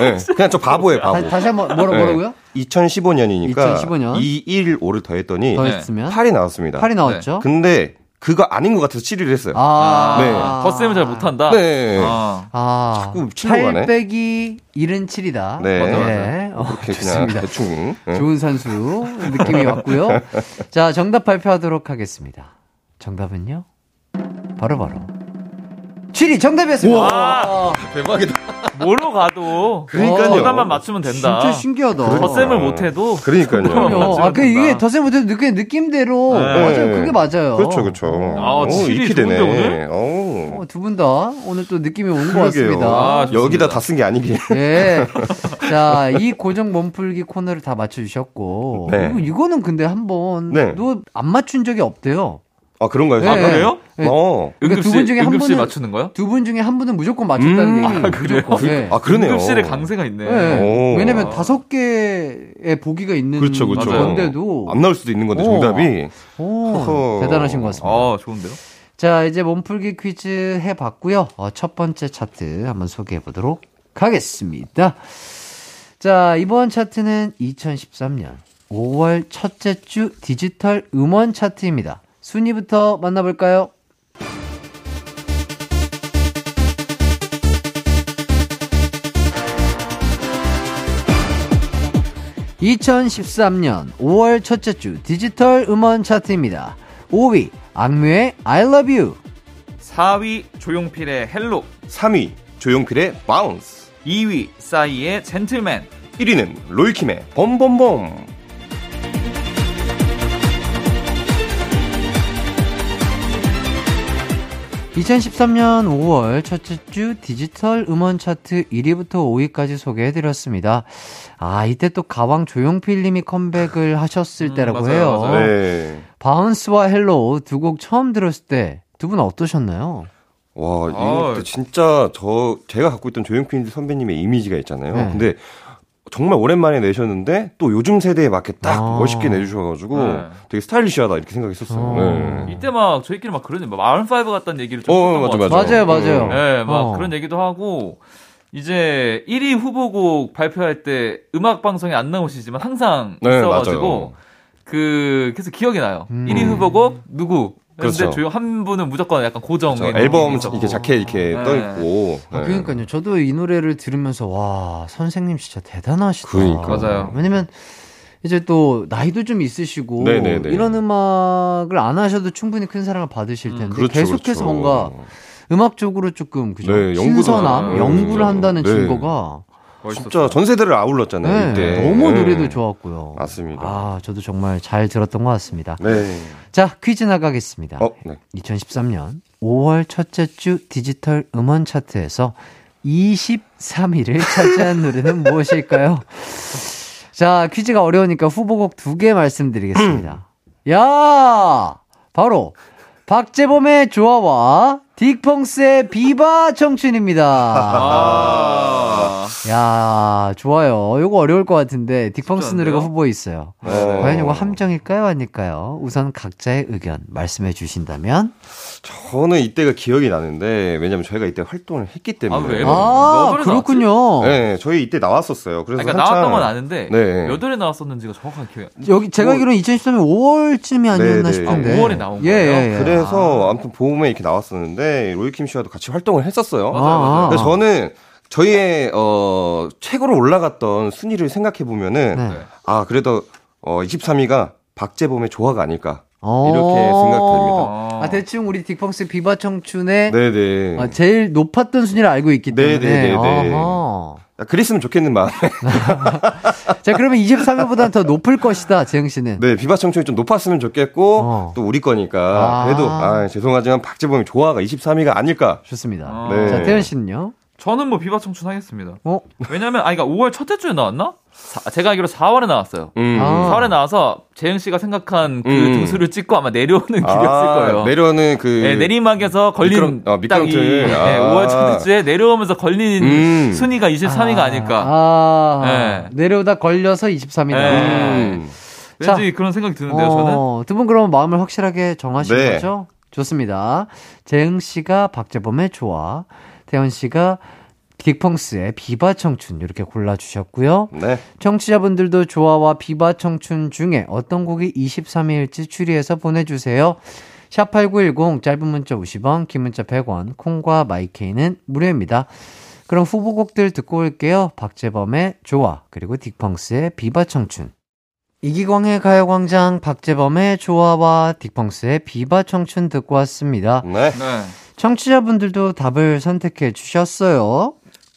예. 그냥 저 바보예요, 바보. 다, 다시 한 번, 뭐라, 예. 뭐라고요? 2015년이니까 2015년. 2, 1, 5를 더했더니 더 네. 했으면. 8이 나왔습니다. 8이 나왔죠? 근데 그거 아닌 것 같아서 7위를 했어요. 아. 네. 덧셈을 잘 못한다? 네. 아. 아. 자꾸 칠로 가네. 8 빼기 1은 7이다. 네. 맞아, 맞아. 네. 어, 그렇게 좋습니다. 그냥 대충. 예. 좋은 선수 느낌이 왔고요. 자, 정답 발표하도록 하겠습니다. 정답은요? 바로바로. 7위 정답이었습니다. 와, 대박이다. 뭘로 가도. 그러니까요. 정답만 맞추면 된다. 진짜 신기하다. 덧셈을 못해도. 그러니까요. 그럼요. 아, 그 이게 덧셈 못해도 느낌, 느낌대로. 네. 맞아요. 그게 맞아요. 그렇죠, 그렇죠. 아, 오, 칠이 익히 좋은데, 되네. 오늘? 오. 어, 두분 다 오늘 또 느낌이 온것 그러게요. 같습니다. 아. 여기다 다 쓴 게 아니긴. 예. 자, 이 고정 몸풀기 코너를 다 맞춰주셨고. 네. 이거, 이거는 근데 한 네. 번도 안 맞춘 적이 없대요. 아, 그런가요? 네. 아, 그래요? 네. 어. 그러니까 두분 중에 한 분은- 맞추는 거요? 두 분 중에 한 분은 무조건 맞췄다는 음, 얘기예요. 아, 그래요? 무조건. 예. 아, 그러네요. 응급실에 강세가 있네. 예. 오. 왜냐면 다섯 개의 보기가 있는 그렇죠, 그렇죠. 건데도 안 나올 수도 있는 건데, 어. 정답이. 오, 허허. 대단하신 것 같습니다. 아, 좋은데요? 자, 이제 몸풀기 퀴즈 해 봤고요. 어, 첫 번째 차트 한번 소개해 보도록 하겠습니다. 자, 이번 차트는 2013년 5월 첫째 주 디지털 음원 차트입니다. 순위부터 만나볼까요? 2013년 5월 첫째 주 디지털 음원 차트입니다. 5위 악뮤의 I Love You. 4위 조용필의 Hello. 3위 조용필의 Bounce 2위 싸이의 젠틀맨 1위는 로이킴의 봄봄봄 2013년 5월 첫째 주 디지털 음원 차트 1위부터 5위까지 소개해드렸습니다. 아, 이때 또 가왕 조용필 님이 컴백을 하셨을 음, 때라고 맞아요, 해요. 맞아요. 네. Bounce와 Hello 두 곡 처음 들었을 때 두 분 어떠셨나요? 와, 이거 아. 진짜 저 제가 갖고 있던 조용필 선배님의 이미지가 있잖아요. 네. 근데 정말 오랜만에 내셨는데 또 요즘 세대에 맞게 딱 아. 멋있게 내주셔가지고 네. 되게 스타일리시하다 이렇게 생각했었어요. 어. 네. 이때 막 저희끼리 막 그러는 막 마룬5 같다는 얘기를 좀 어, 했던 것 맞아, 같아요. 맞아. 맞아요, 맞아요. 음. 네, 막 어. 그런 얘기도 하고 이제 1위 후보곡 발표할 때 음악 방송에 안 나오시지만 항상 네, 있어가지고 맞아요. 그 그래서 기억이 나요. 음. 1위 후보곡 누구? 근데 그렇죠. 한 분은 무조건 약간 고정 저 앨범 이렇게 자켓 이렇게 네. 떠 있고. 아, 그러니까요. 저도 이 노래를 들으면서 와 선생님 진짜 대단하시다. 그러니까. 맞아요. 왜냐면 이제 또 나이도 좀 있으시고 네네네. 이런 음악을 안 하셔도 충분히 큰 사랑을 받으실 텐데 그렇죠, 계속해서 그렇죠. 뭔가 음악적으로 조금 그죠 네, 신선함. 연구를. 한다는 네. 증거가 진짜 전 세대를 아울렀잖아요. 네, 이때. 너무 네. 노래도 좋았고요. 맞습니다. 아, 저도 정말 잘 들었던 것 같습니다. 네. 자, 퀴즈 나가겠습니다. 어, 네. 2013년 5월 첫째 주 디지털 음원 차트에서 23위를 차지한 노래는 무엇일까요? 자, 퀴즈가 어려우니까 후보곡 두 개 말씀드리겠습니다. 야! 바로 박재범의 조화와 딕펑스의 비바 청춘입니다. 아. 야, 좋아요. 요거 어려울 것 같은데 딕펑스 노래가? 후보에 있어요. 어. 과연 이거 함정일까요, 아닐까요? 우선 각자의 의견 말씀해 주신다면. 저는 이때가 기억이 나는데 왜냐면 저희가 이때 활동을 했기 때문에. 아, 왜? 아, 몇 월에 그렇군요. 네, 저희 이때 나왔었어요. 그래서 그러니까 나왔던 건 아는데 네. 몇 월에 나왔었는지가 정확하게 기억이 안 여기 제가 알기로는 2013년 5월쯤이 아니었나 네, 네. 싶은데. 아, 5월에 나온 예, 거예요? 예, 예. 그래서 아무튼 봄에 이렇게 나왔었는데 로이킴 씨와도 같이 활동을 했었어요. 맞아요, 맞아요. 그래서 저는 저희의 어 최고로 올라갔던 순위를 생각해 보면은 네. 아 그래도 어 23위가 박재범의 조화가 아닐까 어. 이렇게 생각됩니다. 아, 대충 우리 딕펑스 비바 청춘의 네네. 아, 제일 높았던 순위를 알고 있기 때문에. 네, 네, 네, 네. 아하. 아, 그랬으면 좋겠는 마음. 자, 그러면 23위보다는 더 높을 것이다, 재영 씨는. 네, 비바 청춘이 좀 높았으면 좋겠고 어. 또 우리 거니까 아. 그래도 아 죄송하지만 박재범의 조화가 23위가 아닐까. 좋습니다. 어. 네. 자, 태연 씨는요? 저는 뭐 비바 청춘 하겠습니다. 어? 왜냐면 아니 그러니까 5월 첫째 주에 나왔나? 사- 제가 알기로 4월에 나왔어요. 음. 아. 4월에 나와서 재영 씨가 생각한 그 음. 등수를 찍고 아마 내려오는 길이었을 아, 거예요. 내려는 그 네, 내리막에서 걸린 미끄럼- 아, 딱이 미끄럼틀. 네, 아. 5월 첫째 주에 내려오면서 걸린 음. 순위가 23위가 아, 닐까 아, 네. 내려오다 걸려서 23위다. 네. 음. 왠지 그런 생각이 드는데요, 저는. 어, 두분 그럼 마음을 확실하게 정하신 네. 거죠? 좋습니다. 재흥 씨가 박재범의 좋아, 태연 씨가 딕펑스의 비바 청춘 이렇게 골라주셨고요. 네. 청취자분들도 좋아와 비바 청춘 중에 어떤 곡이 23위일지 추리해서 보내주세요. 샵8910 짧은 문자 50원, 긴 문자 100원, 콩과 마이케이는 무료입니다. 그럼 후보곡들 듣고 올게요. 박재범의 좋아, 그리고 딕펑스의 비바 청춘. 이기광의 가요광장 박재범의 좋아와 딕펑스의 비바 청춘 듣고 왔습니다. 네. 네. 청취자분들도 답을 선택해 주셨어요.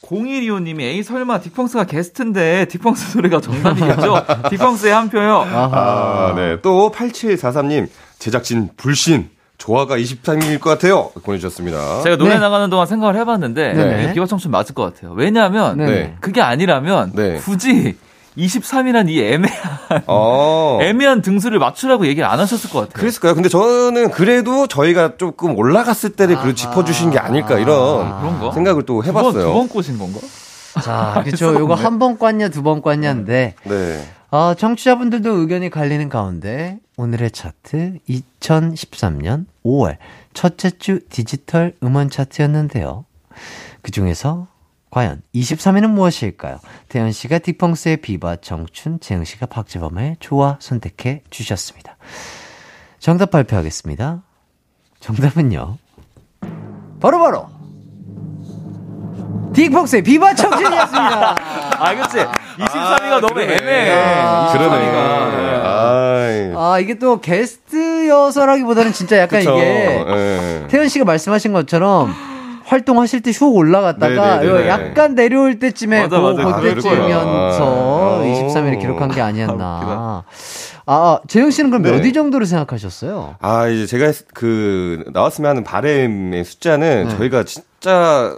0125님이 에이 설마 딕펑스가 게스트인데 딕펑스 노래가 정답이겠죠? 딕펑스의 한 표요. 아, 네. 또 8743님 제작진 불신 조화가 23위일 것 같아요. 보내주셨습니다. 제가 노래 네. 나가는 동안 생각을 해봤는데. 이게 비바청춘 맞을 것 같아요. 왜냐하면 네네. 그게 아니라면 네. 굳이 23이란 이 애매한 어. 애매한 등수를 맞추라고 얘기를 안 하셨을 것 같아요. 그랬을까요? 근데 저는 그래도 저희가 조금 올라갔을 때를 그 짚어주신 게 아닐까 이런 그런가? 생각을 또 해봤어요. 두번 꼬신 건가? 자, 그쵸. 요거 한번 꽂냐, 두번 꽂냐인데, 네. 아, 청취자분들도 의견이 갈리는 가운데, 오늘의 차트 2013년 5월 첫째 주 디지털 음원 차트였는데요. 그 중에서 과연 23위는 무엇일까요? 태연 씨가 딕펑스의 비바 청춘, 재영 씨가 박재범의 좋아 선택해 주셨습니다. 정답 발표하겠습니다. 정답은요. 바로바로 딕펑스의 비바 청춘이었습니다. 아, 그치. 23위가 너무 그러네. 애매해. 아, 23위가. 그러네. 아이. 아, 이게 또 게스트여서라기보다는 진짜 약간 그쵸. 이게 예. 태연 씨가 말씀하신 것처럼 활동하실 때 슉 올라갔다가 네네네네. 이거 약간 내려올 때쯤에 맞아, 그, 맞아. 그때쯤이면서 아, 23위를 기록한 게 아, 아니었나. 아, 재영 씨는 그럼 몇 네. 위 정도로 생각하셨어요? 아, 이제 제가 했- 그 나왔으면 하는 바램의 숫자는 네. 저희가 진짜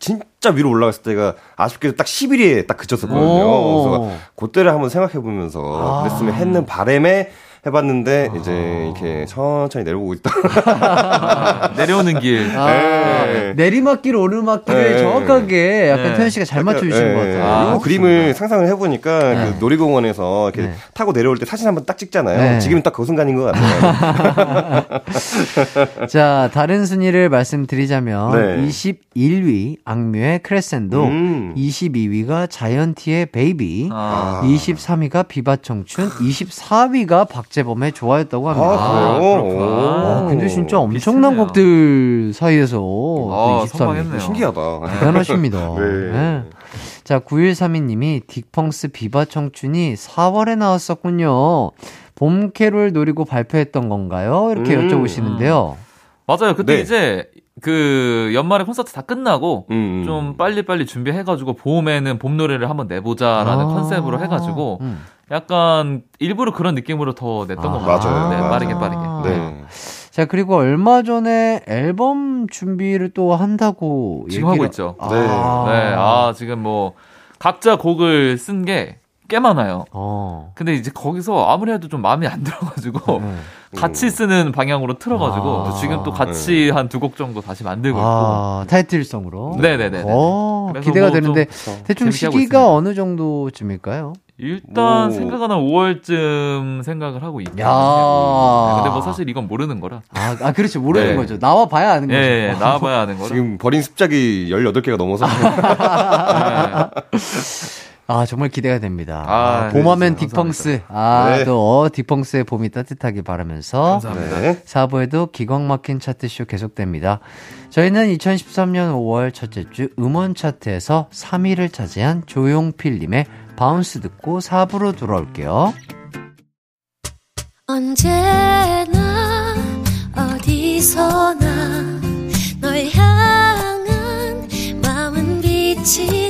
진짜 위로 올라갔을 때가 아쉽게도 딱 11위에 딱 그쳤었거든요. 오. 그래서 그때를 한번 생각해 보면서 아. 그랬으면 했는 바램에 해봤는데 이제 이렇게 천천히 내려오고 있다. 아, 내려오는 길. 아, 네. 내리막길, 오르막길을 네. 정확하게 약간 네. 태연 씨가 잘 맞춰주신 예, 것 같아요. 요 아, 그림을 상상을 해보니까 네. 그 놀이공원에서 이렇게 네. 타고 내려올 때 사진 한번 딱 찍잖아요. 네. 지금은 딱그 순간인 것 같아요. 자, 다른 순위를 말씀드리자면 네. 21위 악뮤의 크레센도, 음. 22위가 자이언티의 베이비, 아. 23위가 Viva 청춘, 24위가 박 재범의 좋아였다고 합니다. 아, 그래요? 아, 오. 근데 진짜 엄청난 비슷해요. 곡들 사이에서 아, 23위. 선방했네요. 신기하다. 대단하십니다. 네. 네. 자, 9132님이 딕펑스 Viva 청춘이 4월에 나왔었군요. 봄 캐롤 노리고 발표했던 건가요? 이렇게 음. 여쭤보시는데요. 맞아요. 그때 네. 이제 그 연말에 콘서트 다 끝나고 음. 좀 빨리빨리 준비해가지고 봄에는 봄 노래를 한번 내보자라는 아. 컨셉으로 해가지고 음. 약간 일부러 그런 느낌으로 더 냈던 아, 것 같아요. 맞아요. 네, 맞아요. 빠르게 빠르게. 네. 자, 그리고 얼마 전에 앨범 준비를 또 한다고 지금 얘기를- 하고 있죠. 아. 네. 네, 아 지금 뭐 각자 곡을 쓴 게 꽤 많아요. 어. 근데 이제 거기서 아무래도 좀 마음에 안 들어가지고 네. 같이 쓰는 방향으로 틀어가지고 아. 지금 또 같이 한두 곡 정도 다시 만들고 아, 타이틀성으로. 있고. 네네네. 어, 기대가 뭐좀 되는데 대충 재밌게 하고 시기가 있습니다. 어느 정도쯤일까요? 일단 오. 생각은 한 5월쯤 생각을 하고 있거든요. 야. 네, 근데 뭐 사실 이건 모르는 거라. 아, 아 그렇죠. 모르는 네. 거죠. 나와 봐야 아는 예, 거죠. 예, 나와 봐야 아는 거라. 지금 버린 습작이 18개가 넘어서 네. 아, 정말 기대가 됩니다. 아, 아, 네, 봄하면 진짜 딕펑스. 아, 네. 또, 어, 딕펑스의 봄이 따뜻하게 바라면서. 감사합니다. 네. 4부에도 기광 막힌 차트쇼 계속됩니다. 저희는 2013년 5월 첫째 주 음원 차트에서 3위를 차지한 조용필님의 Bounce 듣고 4부로 돌아올게요. 언제나 어디서나 널 향한 마음은 빛이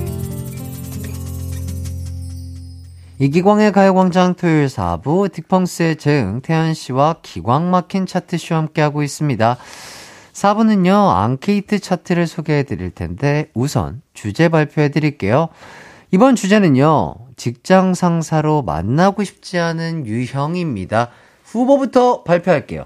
이기광의 가요광장 토요일 4부 딕펑스의 재응, 태연씨와 기광 막힌 차트쇼 함께하고 있습니다. 4부는요, 앙케이트 차트를 소개해 드릴 텐데, 우선 주제 발표해 드릴게요. 이번 주제는요, 직장 상사로 만나고 싶지 않은 유형입니다. 후보부터 발표할게요.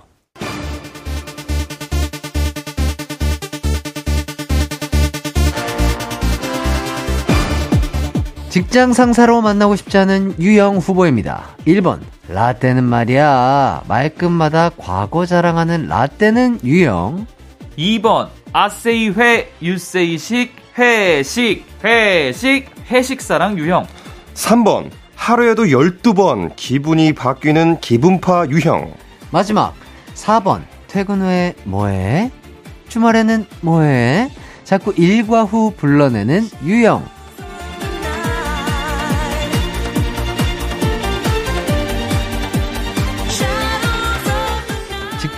직장 상사로 만나고 싶지 않은 유형 후보입니다. 1번, 라떼는 말이야. 말끝마다 과거 자랑하는 라떼는 유형. 2번 아세이 회 유세이식 회식 회식 회식사랑 유형 3번 하루에도 12번 기분이 바뀌는 기분파 유형 마지막, 4번, 퇴근 후에 뭐해? 주말에는 뭐해? 자꾸 일과 후 불러내는 유형.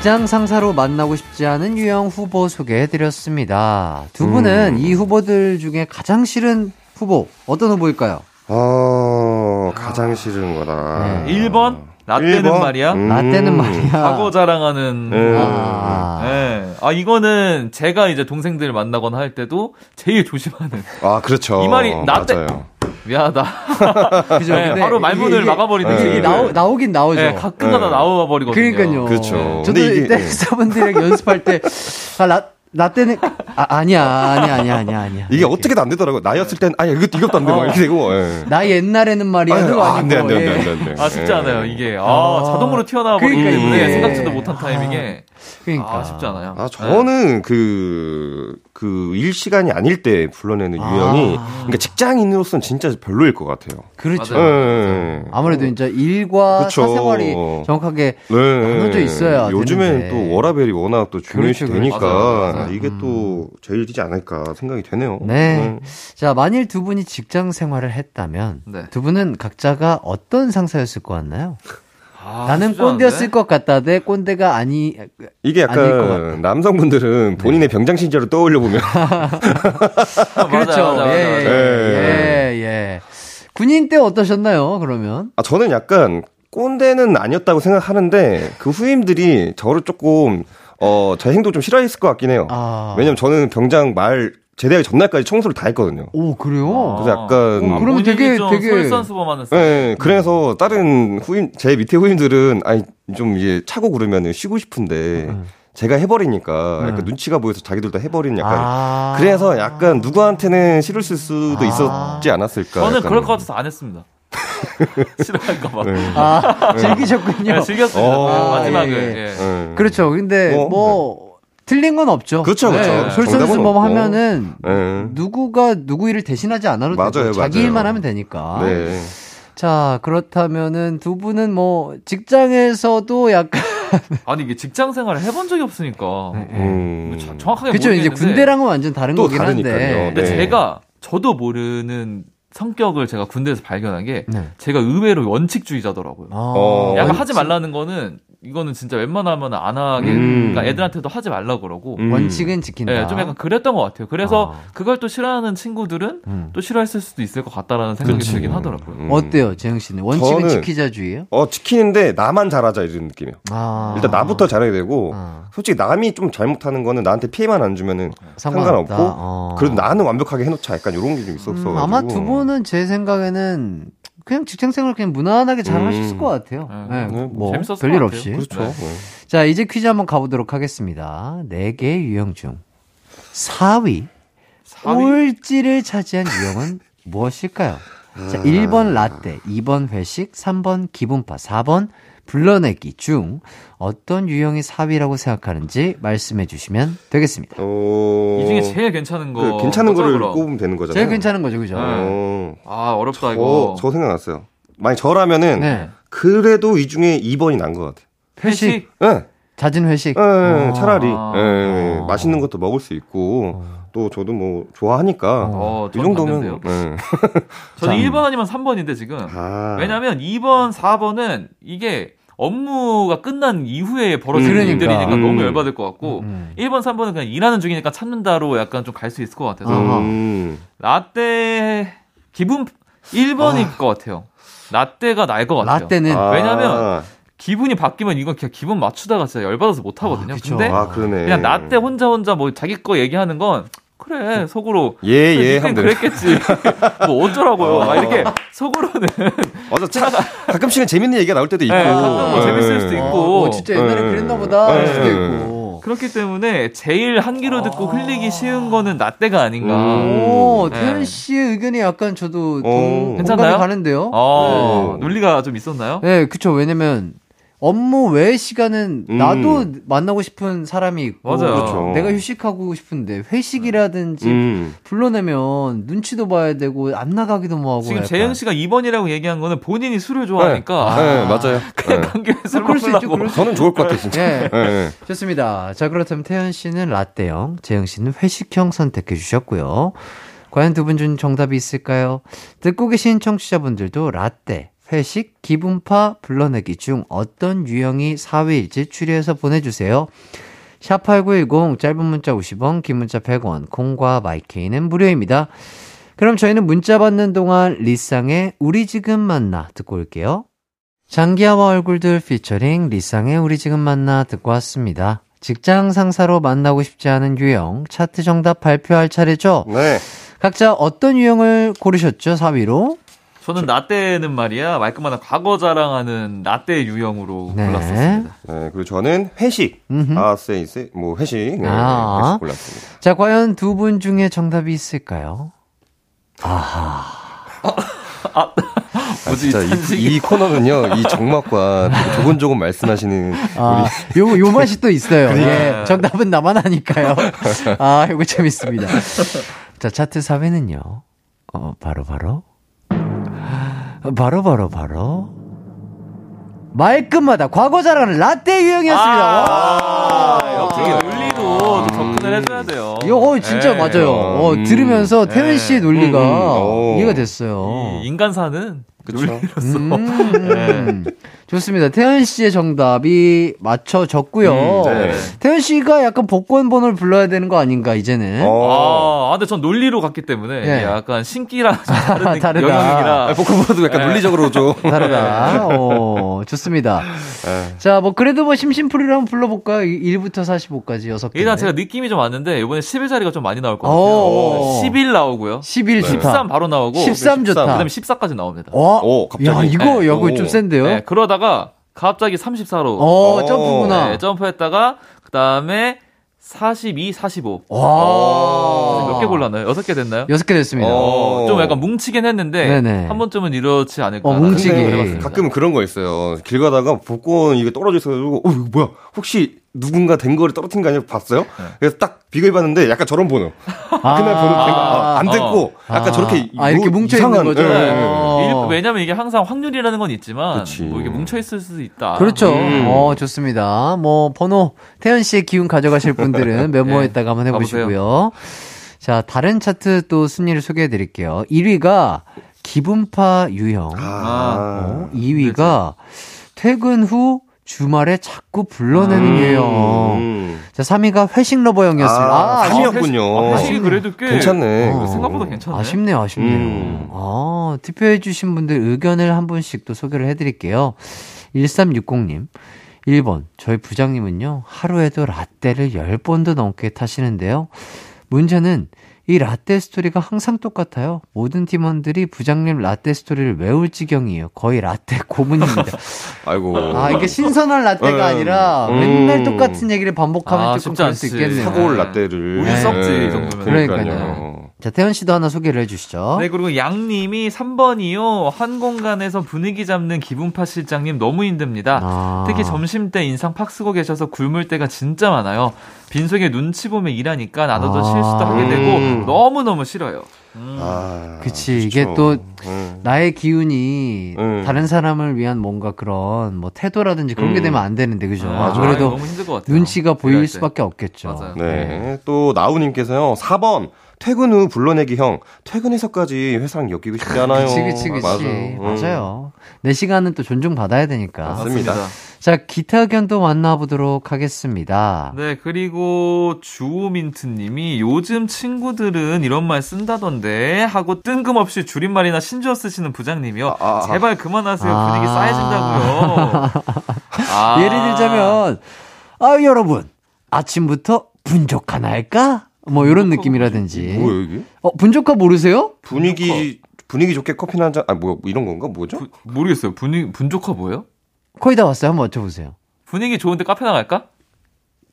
직장 상사로 만나고 싶지 않은 유형 후보 소개해드렸습니다. 두 분은 이 후보들 중에 가장 싫은 후보, 어떤 후보일까요? 어 가장 싫은 거다 네. 1번 라떼는 일번? 말이야 음. 라떼는 말이야. 과거 자랑하는 네. 아. 네. 아 이거는 제가 이제 동생들 만나거나 할 때도 제일 조심하는 아 그렇죠 이 말이 나때- 맞아요 미안하다 그죠? 네, 근데 바로 말문을 이게- 막아버리는 네. 이게 게 나오, 나오긴 나오죠. 네, 가끔가다 네. 나와 버리거든요 그러니까요. 그렇죠. 저도 근데 이게- 댄서분들이랑 연습할 때, 아, 라, 라떼는, 아, 아니야, 아니야, 아니야, 아니야, 아니야. 이게 어떻게도 안 되더라고요 나였을 땐 아니 이것도 이것도 안돼 막 이렇게 되고 예. 나 옛날에는 말이야. 아, 아, 안 돼, 아니고, 안 돼, 안 예. 돼, 안 돼, 안 돼. 아 쉽지 예. 않아요 이게 아, 아, 자동으로 튀어나와 버리기 때문에 이게. 생각지도 못한 타이밍에 그러니까 아, 쉽지 않아요. 아, 저는 그, 그, 일 시간이 아닐 때 불러내는 유형이, 그러니까 직장인으로서는 진짜 별로일 것 같아요. 그렇죠. 맞아요. 예. 아무래도 이제 일과 그쵸. 사생활이 정확하게 네. 나눠져 있어야 요즘엔. 또 워라벨이 워낙 또 중요시 그렇죠, 되니까 그렇죠. 맞아요, 맞아요. 이게 또 제일이지 않을까 생각이 되네요. 네. 자, 만일 두 분이 직장 생활을 했다면 네. 두 분은 각자가 어떤 상사였을 것 같나요? 아, 나는? 꼰대였을 것 같다 대 꼰대가 아니 이게. 약간 남성분들은 본인의 병장신자로 떠올려 보면 그렇죠. 맞아요, 예, 맞아요. 예, 예. 군인 때 어떠셨나요? 그러면 아, 저는 약간 꼰대는 아니었다고 생각하는데 그 후임들이 저를 조금 어, 제 행동 좀 싫어했을 것 같긴 해요. 아. 왜냐면 저는 병장 말 제대하기 전날까지 청소를 다 했거든요. 오 그래요? 그래서 약간 어, 그러면 되게- 좀 되게- 솔선수범하는 예, 스타일. 예, 그래서 다른 후임, 제 밑에 후임들은, 아니, 좀 이제 차고 그러면 쉬고 싶은데, 제가 해버리니까 약간 음. 눈치가 보여서 자기들도 해버리는 약간. 아. 그래서 약간 누구한테는 싫을 수도 아. 있었지 않았을까. 저는 약간. 그럴 것 같아서 안 했습니다. 싫어할까봐. 네. 아, 즐기셨군요. 네, 즐겼습니다. 어. 네, 마지막을. 예, 예. 예. 예. 그렇죠. 근데 뭐, 뭐, 틀린 건 없죠. 그렇죠, 그렇죠. 네. 솔선수범 정답은 하면은 예. 누구가 누구 일을 대신하지 않아도 맞아요, 되고 자기 맞아요. 일만 하면 되니까. 네. 자, 그렇다면은 두 분은 뭐 직장에서도 약간 아니 이게 직장 생활을 해본 적이 없으니까 음. 뭐 자- 정확하게 그렇죠. 이제 군대랑은 완전 다른 또 거긴 한데. 다르니까요. 근데 네. 제가 저도 모르는 성격을 제가 군대에서 발견한 게 네. 제가 의외로 원칙주의자더라고요. 아, 어. 약간 원칙- 하지 말라는 거는 이거는 진짜 웬만하면 안 하게 음. 그러니까 애들한테도 하지 말라 그러고 음. 원칙은 지킨다. 예, 좀 약간 그랬던 것 같아요. 그래서 아. 그걸 또 싫어하는 친구들은 음. 또 싫어했을 수도 있을 것 같다라는 생각이 그치. 들긴 하더라고요. 음. 어때요, 재영 씨는? 원칙은 저는- 지키자주의예요? 어, 지키는데 나만 잘하자 이런 느낌이에요. 아. 일단 나부터 잘해야 되고, 아. 솔직히 남이 좀 잘못하는 거는 나한테 피해만 안 주면은 상관없다. 상관없고, 어. 그래도 나는 완벽하게 해놓자. 약간 이런 게 좀 있었어. 음, 아마 두 분은 제 생각에는 그냥 직장 생활 그냥 무난하게 잘 음. 하셨을 것 같아요. 네. 네, 네, 뭐 재밌었을 별일. 없이. 그렇죠. 네. 네. 자, 이제 퀴즈 한번 가보도록 하겠습니다. 네 개의 유형 중 4위, 사위? 꼴찌를 차지한 유형은 무엇일까요? 자, 1번 라떼, 2번 회식, 3번 기분파, 4번 불러내기 중 어떤 유형이 4위라고 생각하는지 말씀해 주시면 되겠습니다. 어... 이 중에 제일 괜찮은 거 그 괜찮은 거를 그럼? 꼽으면 되는 거잖아요. 제일 괜찮은 거죠, 그죠? 어... 아 어렵다 저, 이거. 저 생각났어요. 만약 저라면은, 네. 그래도 이 중에 2번이 난 것 같아요. 회식, 예, 잦은 회식. 예, 예, 어. 차라리. 아. 예, 어. 맛있는 것도 먹을 수 있고, 또 저도 뭐, 좋아하니까. 어, 이 저는 정도면. 예. 저는 자. 1번 아니면 3번인데 지금. 아. 왜냐면 2번, 4번은 이게 업무가 끝난 이후에 벌어지는 그러니까. 일들이니까 음. 너무 열받을 것 같고 음. 1번, 3번은 그냥 일하는 중이니까 참는다로 약간 좀 갈 수 있을 것 같아서. 음. 라떼 기분 1번일 것 같아요. 라떼가 나을 것 같아요. 라떼는 아. 왜냐면 기분이 바뀌면 이건 그냥 기분 맞추다가 진짜 열받아서 못 하거든요. 아. 근데 아. 그냥 라떼 혼자 혼자 뭐 자기 거 얘기하는 건 그래 속으로 예, 예, 그래, 하면. 그랬겠지. 뭐 어쩌라고요. 막 이렇게 속으로는 맞아, 차, 가끔씩은 재밌는 얘기가 나올 때도 있고. 네, 뭐 재밌을 수도 예. 있고. 어, 진짜 옛날에 예. 그랬나 보다 할 예. 수도 있고. 그렇기 때문에 제일 한 귀로 듣고 흘리기 쉬운 거는 라떼가 아닌가. 음. 오, 네. 태연 씨의 의견이 약간 저도 어. 동, 괜찮나요? 가는데요. 어, 네. 논리가 좀 있었나요? 네, 그쵸. 왜냐면 업무 외 시간은 음. 나도 만나고 싶은 사람이 있고 맞아요. 그렇죠. 내가 휴식하고 싶은데 회식이라든지 음. 불러내면 눈치도 봐야 되고 안 나가기도 뭐하고 지금 약간. 재영 씨가 2번이라고 얘기한 거는 본인이 술을 좋아하니까 네, 맞아요. 그냥 네. 관계에 술 그럴 수 있죠, 먹으려고. 그럴 수 저는 좋을 것 같아요, 진짜. 네. 예, 예. 좋습니다. 자, 그렇다면 태연 씨는 라떼형, 재영 씨는 회식형 선택해 주셨고요. 과연 두 분 중 정답이 있을까요? 듣고 계신 청취자분들도 라떼, 회식, 기분파, 불러내기 중 어떤 유형이 4위일지 추리해서 보내주세요. 샵8910 짧은 문자 50원, 긴 문자 100원, 콩과 마이케이는 무료입니다. 그럼 저희는 문자 받는 동안 리쌍의 우리 지금 만나 듣고 올게요. 장기하와 얼굴들 피처링 리쌍의 우리 지금 만나 듣고 왔습니다. 직장 상사로 만나고 싶지 않은 유형 차트 정답 발표할 차례죠. 네. 각자 어떤 유형을 고르셨죠? 4위로? 저는 라떼는 말이야 말끔하다 과거 자랑하는 라떼 유형으로 네. 골랐었습니다. 네, 그리고 저는 회식. 음흠. 아, 세이세, 뭐, 회식. 네, 아. 회식 골랐습니다. 자, 과연 두 분 중에 정답이 있을까요? 아하. 아, 진짜 이, 이 코너는요, 이 정막과 조곤조곤 말씀하시는 아, 요, 요 맛이 또 있어요. 예, 정답은 나만 하니까요. 아, 이거 재밌습니다. 자, 차트 4위는요. 어, 바로, 바로. 바로, 바로, 바로. 말끝마다 과거 자랑은 라떼 유형이었습니다. 와. 역시 논리도 또 접근을 해줘야 돼요. 이거 어, 진짜 네. 맞아요. 어, 음. 들으면서 태연 씨의 논리가 음, 음. 오. 이해가 됐어요. 이 인간사는 논리로서 음, 좋습니다. 태연 씨의 정답이 맞춰졌고요. 음, 네. 태연 씨가 약간 복권 번호를 불러야 되는 거 아닌가 이제는. 어. 아, 근데 전 논리로 갔기 때문에 예. 이게 약간 신기랑 좀 다른 다르다. 영역이라 아, 복권보다도 약간 논리적으로 좀. 다르다. 어, 좋습니다. 네. 자, 뭐 그래도 뭐 심심풀이를 한번 불러볼까요? 1부터 45까지 6개. 일단 제가 느낌이 좀 왔는데 이번에 11자리가 좀 많이 나올 것 오. 같아요. 11 나오고요. 11 좋다. 13 바로 나오고 13 좋다. 그다음에 14까지 나옵니다. 어? 오, 갑자기. 야, 이거, 네. 야, 이거 좀 오. 센데요? 네, 그러다 가 갑자기 34로 어, 점프구나. 네, 점프했다가 그다음에 42, 45. 와. 몇개 골랐나요? 여섯 개 됐나요? 여섯 개 됐습니다. 어. 좀 약간 뭉치긴 했는데 네네. 한 번쯤은 이렇지 않을까. 어, 뭉치기. 해봤습니다. 가끔 그런 거 있어요. 길 가다가 복권 이게 떨어져 있어가지고, 어, 이거 뭐야? 혹시 누군가 된 거를 떨어뜨린 거 아니고 봤어요? 네. 그래서 딱 비교해봤는데 약간 저런 번호. 그날 번호. 아, 안 됐고, 약간 아. 저렇게. 아, 이렇게 뭐 뭉쳐 있는 거죠? 예, 예, 예. 어. 일- 왜냐면 이게 항상 확률이라는 건 있지만 그치. 뭐 이게 뭉쳐 있을 수도 있다. 그렇죠. 음. 어, 좋습니다. 뭐, 번호, 태연 씨의 기운 가져가실 분들은 메모에다가 한번 해보시고요. 자, 다른 차트 또 순위를 소개해 드릴게요. 1위가 기분파 유형. 아. 어, 2위가 퇴근 후 주말에 자꾸 불러내는 음. 음. 자, 3위가 회식 lover 형이었습니다. 아, 아, 3위였군요. 아, 회식 이 그래도 꽤 괜찮네. 어. 생각보다 괜찮네. 아쉽네요, 아쉽네요. 음. 아, 투표해주신 분들 의견을 한 분씩 또 소개를 해드릴게요. 1360님. 1번. 저희 부장님은요, 하루에도 라떼를 10번도 넘게 타시는데요. 문제는 이 라떼 스토리가 항상 똑같아요. 모든 팀원들이 부장님 라떼 스토리를 외울 지경이에요. 거의 라떼 고문입니다. 아이고. 아, 이게 신선한 라떼가 음. 아니라 음. 맨날 똑같은 얘기를 반복하면 아, 조금 그럴 수. 있겠네요. 사고올 네. 라떼를. 우리 썩지, 이 정도면. 그러니까요. 자, 태연 씨도 하나 소개를 해주시죠. 네, 그리고 양님이 3번이요. 한 공간에서 분위기 잡는 기분파 실장님 너무 힘듭니다. 아. 특히 점심 때 인상 팍 쓰고 계셔서 굶을 때가 진짜 많아요. 빈속에 눈치 보며 일하니까 나도 아. 실수도 하게 되고 음. 너무 너무 싫어요. 아, 그치, 이게 또 음. 나의 기운이 음. 다른 사람을 위한 뭔가 그런 뭐 태도라든지 그런 게 음. 되면 안 되는데 그죠? 아, 안 그래도 너무 힘들 것 같아요. 눈치가 보일 때. 수밖에 없겠죠. 맞아요. 네. 또 나우님께서요. 4번 퇴근 후 불러내기 형. 퇴근해서까지 회사랑 엮이고 싶지 않아요. 그치, 그치, 그치. 맞아. 맞아요. 내 시간은 또 존중받아야 되니까. 맞습니다. 자, 기타 의견도 만나보도록 하겠습니다. 네, 그리고 주호민트 님이 요즘 친구들은 이런 말 쓴다던데 하고 뜬금없이 줄임말이나 신조어 쓰시는 부장님이요. 아, 아, 아. 제발 그만하세요. 아. 분위기 싸해진다고요. 아. 예를 들자면, 아, 여러분, 아침부터 분조카나 할까? 뭐, 이런 느낌이라든지. 뭐야 이게? 어, 분조카 모르세요? 분위기 분위기 좋게 커피 한 잔. 아 뭐야 이런 건가? 뭐죠? 부- 모르겠어요. 분위 분조카 뭐예요? 거의 다 왔어요. 한번 맞춰보세요. 분위기 좋은데 카페 나갈까?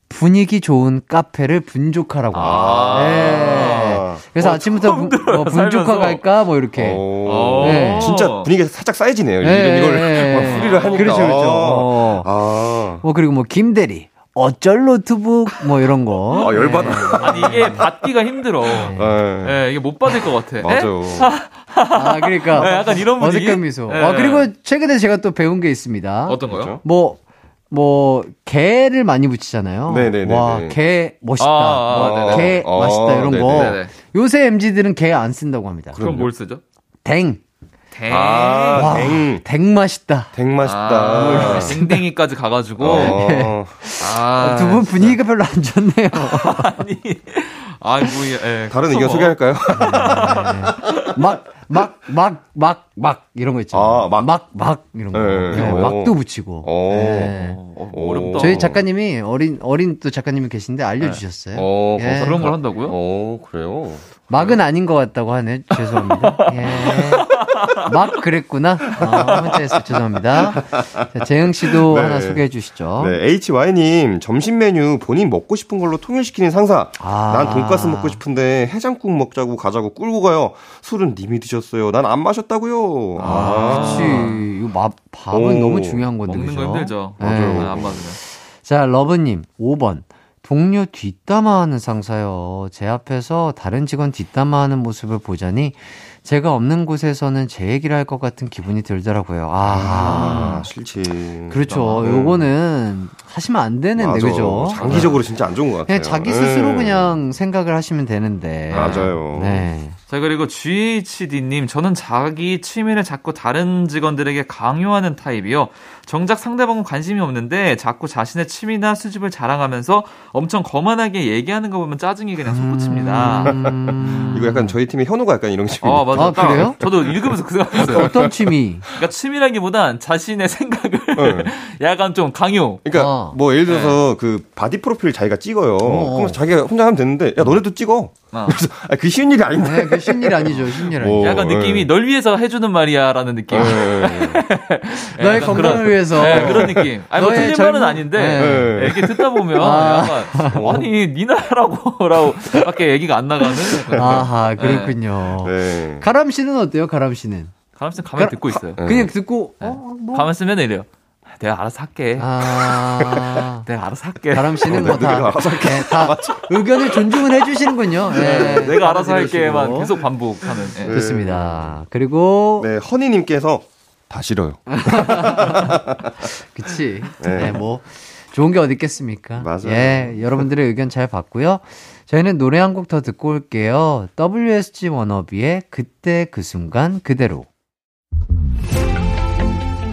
분위기 좋은 카페를 분조카라고 합니다. 아. 네. 그래서 아침부터 분, 뭐 분조카 살면서. 갈까? 뭐 이렇게. 어. 네. 진짜 분위기가 살짝 쌓여지네요. 네, 이걸 네. 막 풀이를 하니까. 그렇죠, 그렇죠. 어. 아. 뭐 그리고 뭐 김대리 어쩔 노트북 뭐 이런 거. 아, 열받아. 아니 이게 받기가 힘들어. 네. 예, 이게 못 받을 것 같아. 에? 맞아요. 아 그러니까 네, 약간 이런 분위기? 어색한 미소. 네. 아 그리고 최근에 제가 또 배운 게 있습니다. 어떤 거요? 그렇죠? 뭐, 뭐, 개를 많이 붙이잖아요. 네네네네. 와, 개 멋있다. 아, 아, 뭐, 네네. 개 어, 맛있다. 이런. 거. 네네. 요새 MZ들은 개 안 쓴다고 합니다. 그럼 뭘 쓰죠? 댕. 댕. 아, 와, 댕. 댕 맛있다. 댕 맛있다. 아, 댕댕이까지 가가지고. 어. 아, 두 분 분위기가 별로 안 좋네요. 아니. 아, 뭐, 예. 다른. 의견 소개할까요? 막, 막, 막, 막, 막, 이런 거 있잖아요. 아, 막. 막, 막, 이런 거. 네, 네, 오. 막도 붙이고. 오. 네. 어, 어렵다. 저희 작가님이 어린, 어린 또 작가님이 계신데 알려주셨어요. 어, 예. 그런 걸 한다고요? 어, 그래요? 막은 아닌 것 같다고 하네. 죄송합니다. 예. 막 그랬구나. 어, 문자에서 죄송합니다. 자, 재영 씨도 네. 하나 소개해 주시죠. 네, HY님, 점심 메뉴 본인 먹고 싶은 걸로 통일시키는 상사. 아. 난 돈가스 먹고 싶은데 해장국 먹자고 가자고 끌고 가요. 술은 님이 드 셨어요? 난 안 마셨다고요. 아, 그치. 이거 마, 밥은 오, 너무 중요한 건데. 먹는 거 그죠? 힘들죠. 네. 맞아요. 안 맞으면. 자, 러브님, 5번. 동료 뒷담화하는 상사요. 제 앞에서 다른 직원 뒷담화하는 모습을 보자니 제가 없는 곳에서는 제 얘기를 할 것 같은 기분이 들더라고요. 아, 아, 싫지. 그렇죠. 음. 요거는 하시면 안 되는데, 맞아. 그죠? 장기적으로 진짜 안 좋은 것 같아요. 그냥 자기 스스로 네. 그냥 생각을 하시면 되는데. 맞아요. 네. 자, 그리고 GHD님, 저는 자기 취미를 자꾸 다른 직원들에게 강요하는 타입이요. 정작 상대방은 관심이 없는데 자꾸 자신의 취미나 수집을 자랑하면서 엄청 거만하게 얘기하는 거 보면 짜증이 그냥 솟구칩니다. 음... 이거 약간 저희 팀의 현우가 약간 이런 식입니다. 어, 맞아. 아, 그래요? 저도 읽으면서 그 생각했어요. 어떤 취미? 그러니까 취미라기보단 자신의 생각을 네. 약간 좀 강요. 그러니까 아. 뭐 예를 들어서 그 바디 프로필 자기가 찍어요. 어. 그럼 자기가 혼자 하면 되는데 야 너네도 찍어. 어. 그래서 아, 그 쉬운 일이 아닌데. 네, 그 쉬운 일 아니죠, 쉬운 일 아니죠. 뭐, 약간 네. 느낌이 널 위해서 해주는 말이야라는 느낌. 네, 네, 네. 너의 약간 건강을 그런- 위해서. 네, 그런 느낌. 아니, 뭐 틀린 젊은- 말은 아닌데, 네. 네. 이렇게 듣다 보면, 아. 약간, 아니, 니나 하라고, 라고, 밖에 얘기가 안 나가는. 아하, 그렇군요. 네. 가람 씨는 어때요, 가람 씨는? 가만있으면 가만히 듣고 있어요. 네. 그냥 듣고, 어, 뭐. 가만히 쓰면 이래요. 내가 알아서 할게. 아. 내가 알아서 할게. 가람 씨는 뭐 내가 다, 알아서 네, 다 의견을 존중을 해주시는군요. 네. 내가 알아서. 할게만 계속 반복하는. 예. 네. 좋습니다. 그리고, 네, 허니님께서 다 싫어요. 그치. 네. 네, 뭐, 좋은 게 어디 있겠습니까? 맞아요. 예, 여러분들의 의견 잘 봤고요. 저희는 노래 한 곡 더 듣고 올게요. WSG 워너비의 그때 그 순간 그대로.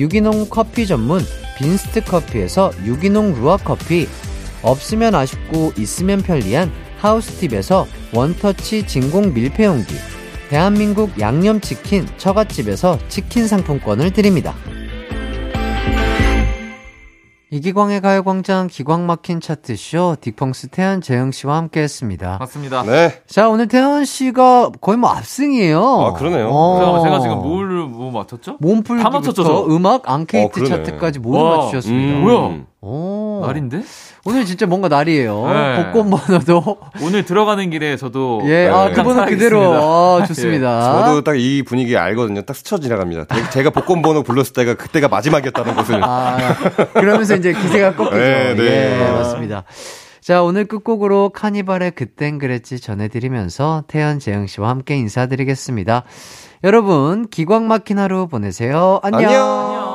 유기농 커피 전문 빈스트 커피에서 유기농 루아 커피, 없으면 아쉽고 있으면 편리한 하우스팁에서 원터치 진공 밀폐용기, 대한민국 양념치킨 처갓집에서 치킨 상품권을 드립니다. 이기광의 가요광장 기광 막힌 차트쇼 딕펑스 태연 재영 씨와 함께 했습니다. 맞습니다. 네. 자, 오늘 태연 씨가 거의 뭐 압승이에요. 아, 그러네요. 잠깐만, 제가 지금 뭘, 뭐 맞췄죠? 몸풀기부터? 음악, 앙케이트 어. 차트까지 모두 와, 맞추셨습니다. 음. 뭐야? 오. 날인데? 오늘 진짜 뭔가 날이에요. 네. 복권 번호도. 오늘 들어가는 길에 저도. 예, 아, 네. 그 번호 그대로. 아, 좋습니다. 저도 딱 이 분위기 알거든요. 딱 스쳐 지나갑니다. 제- 제가 복권 번호 불렀을 때가 그때가 마지막이었다는 것을. 아, 그러면서 이제 기세가 꺾이죠. 네, 네. 예, 맞습니다. 자, 오늘 끝곡으로 카니발의 그땐 그랬지 전해드리면서 태연 재영 씨와 함께 인사드리겠습니다. 여러분, 기광 막힌 하루 보내세요. 안녕. 안녕.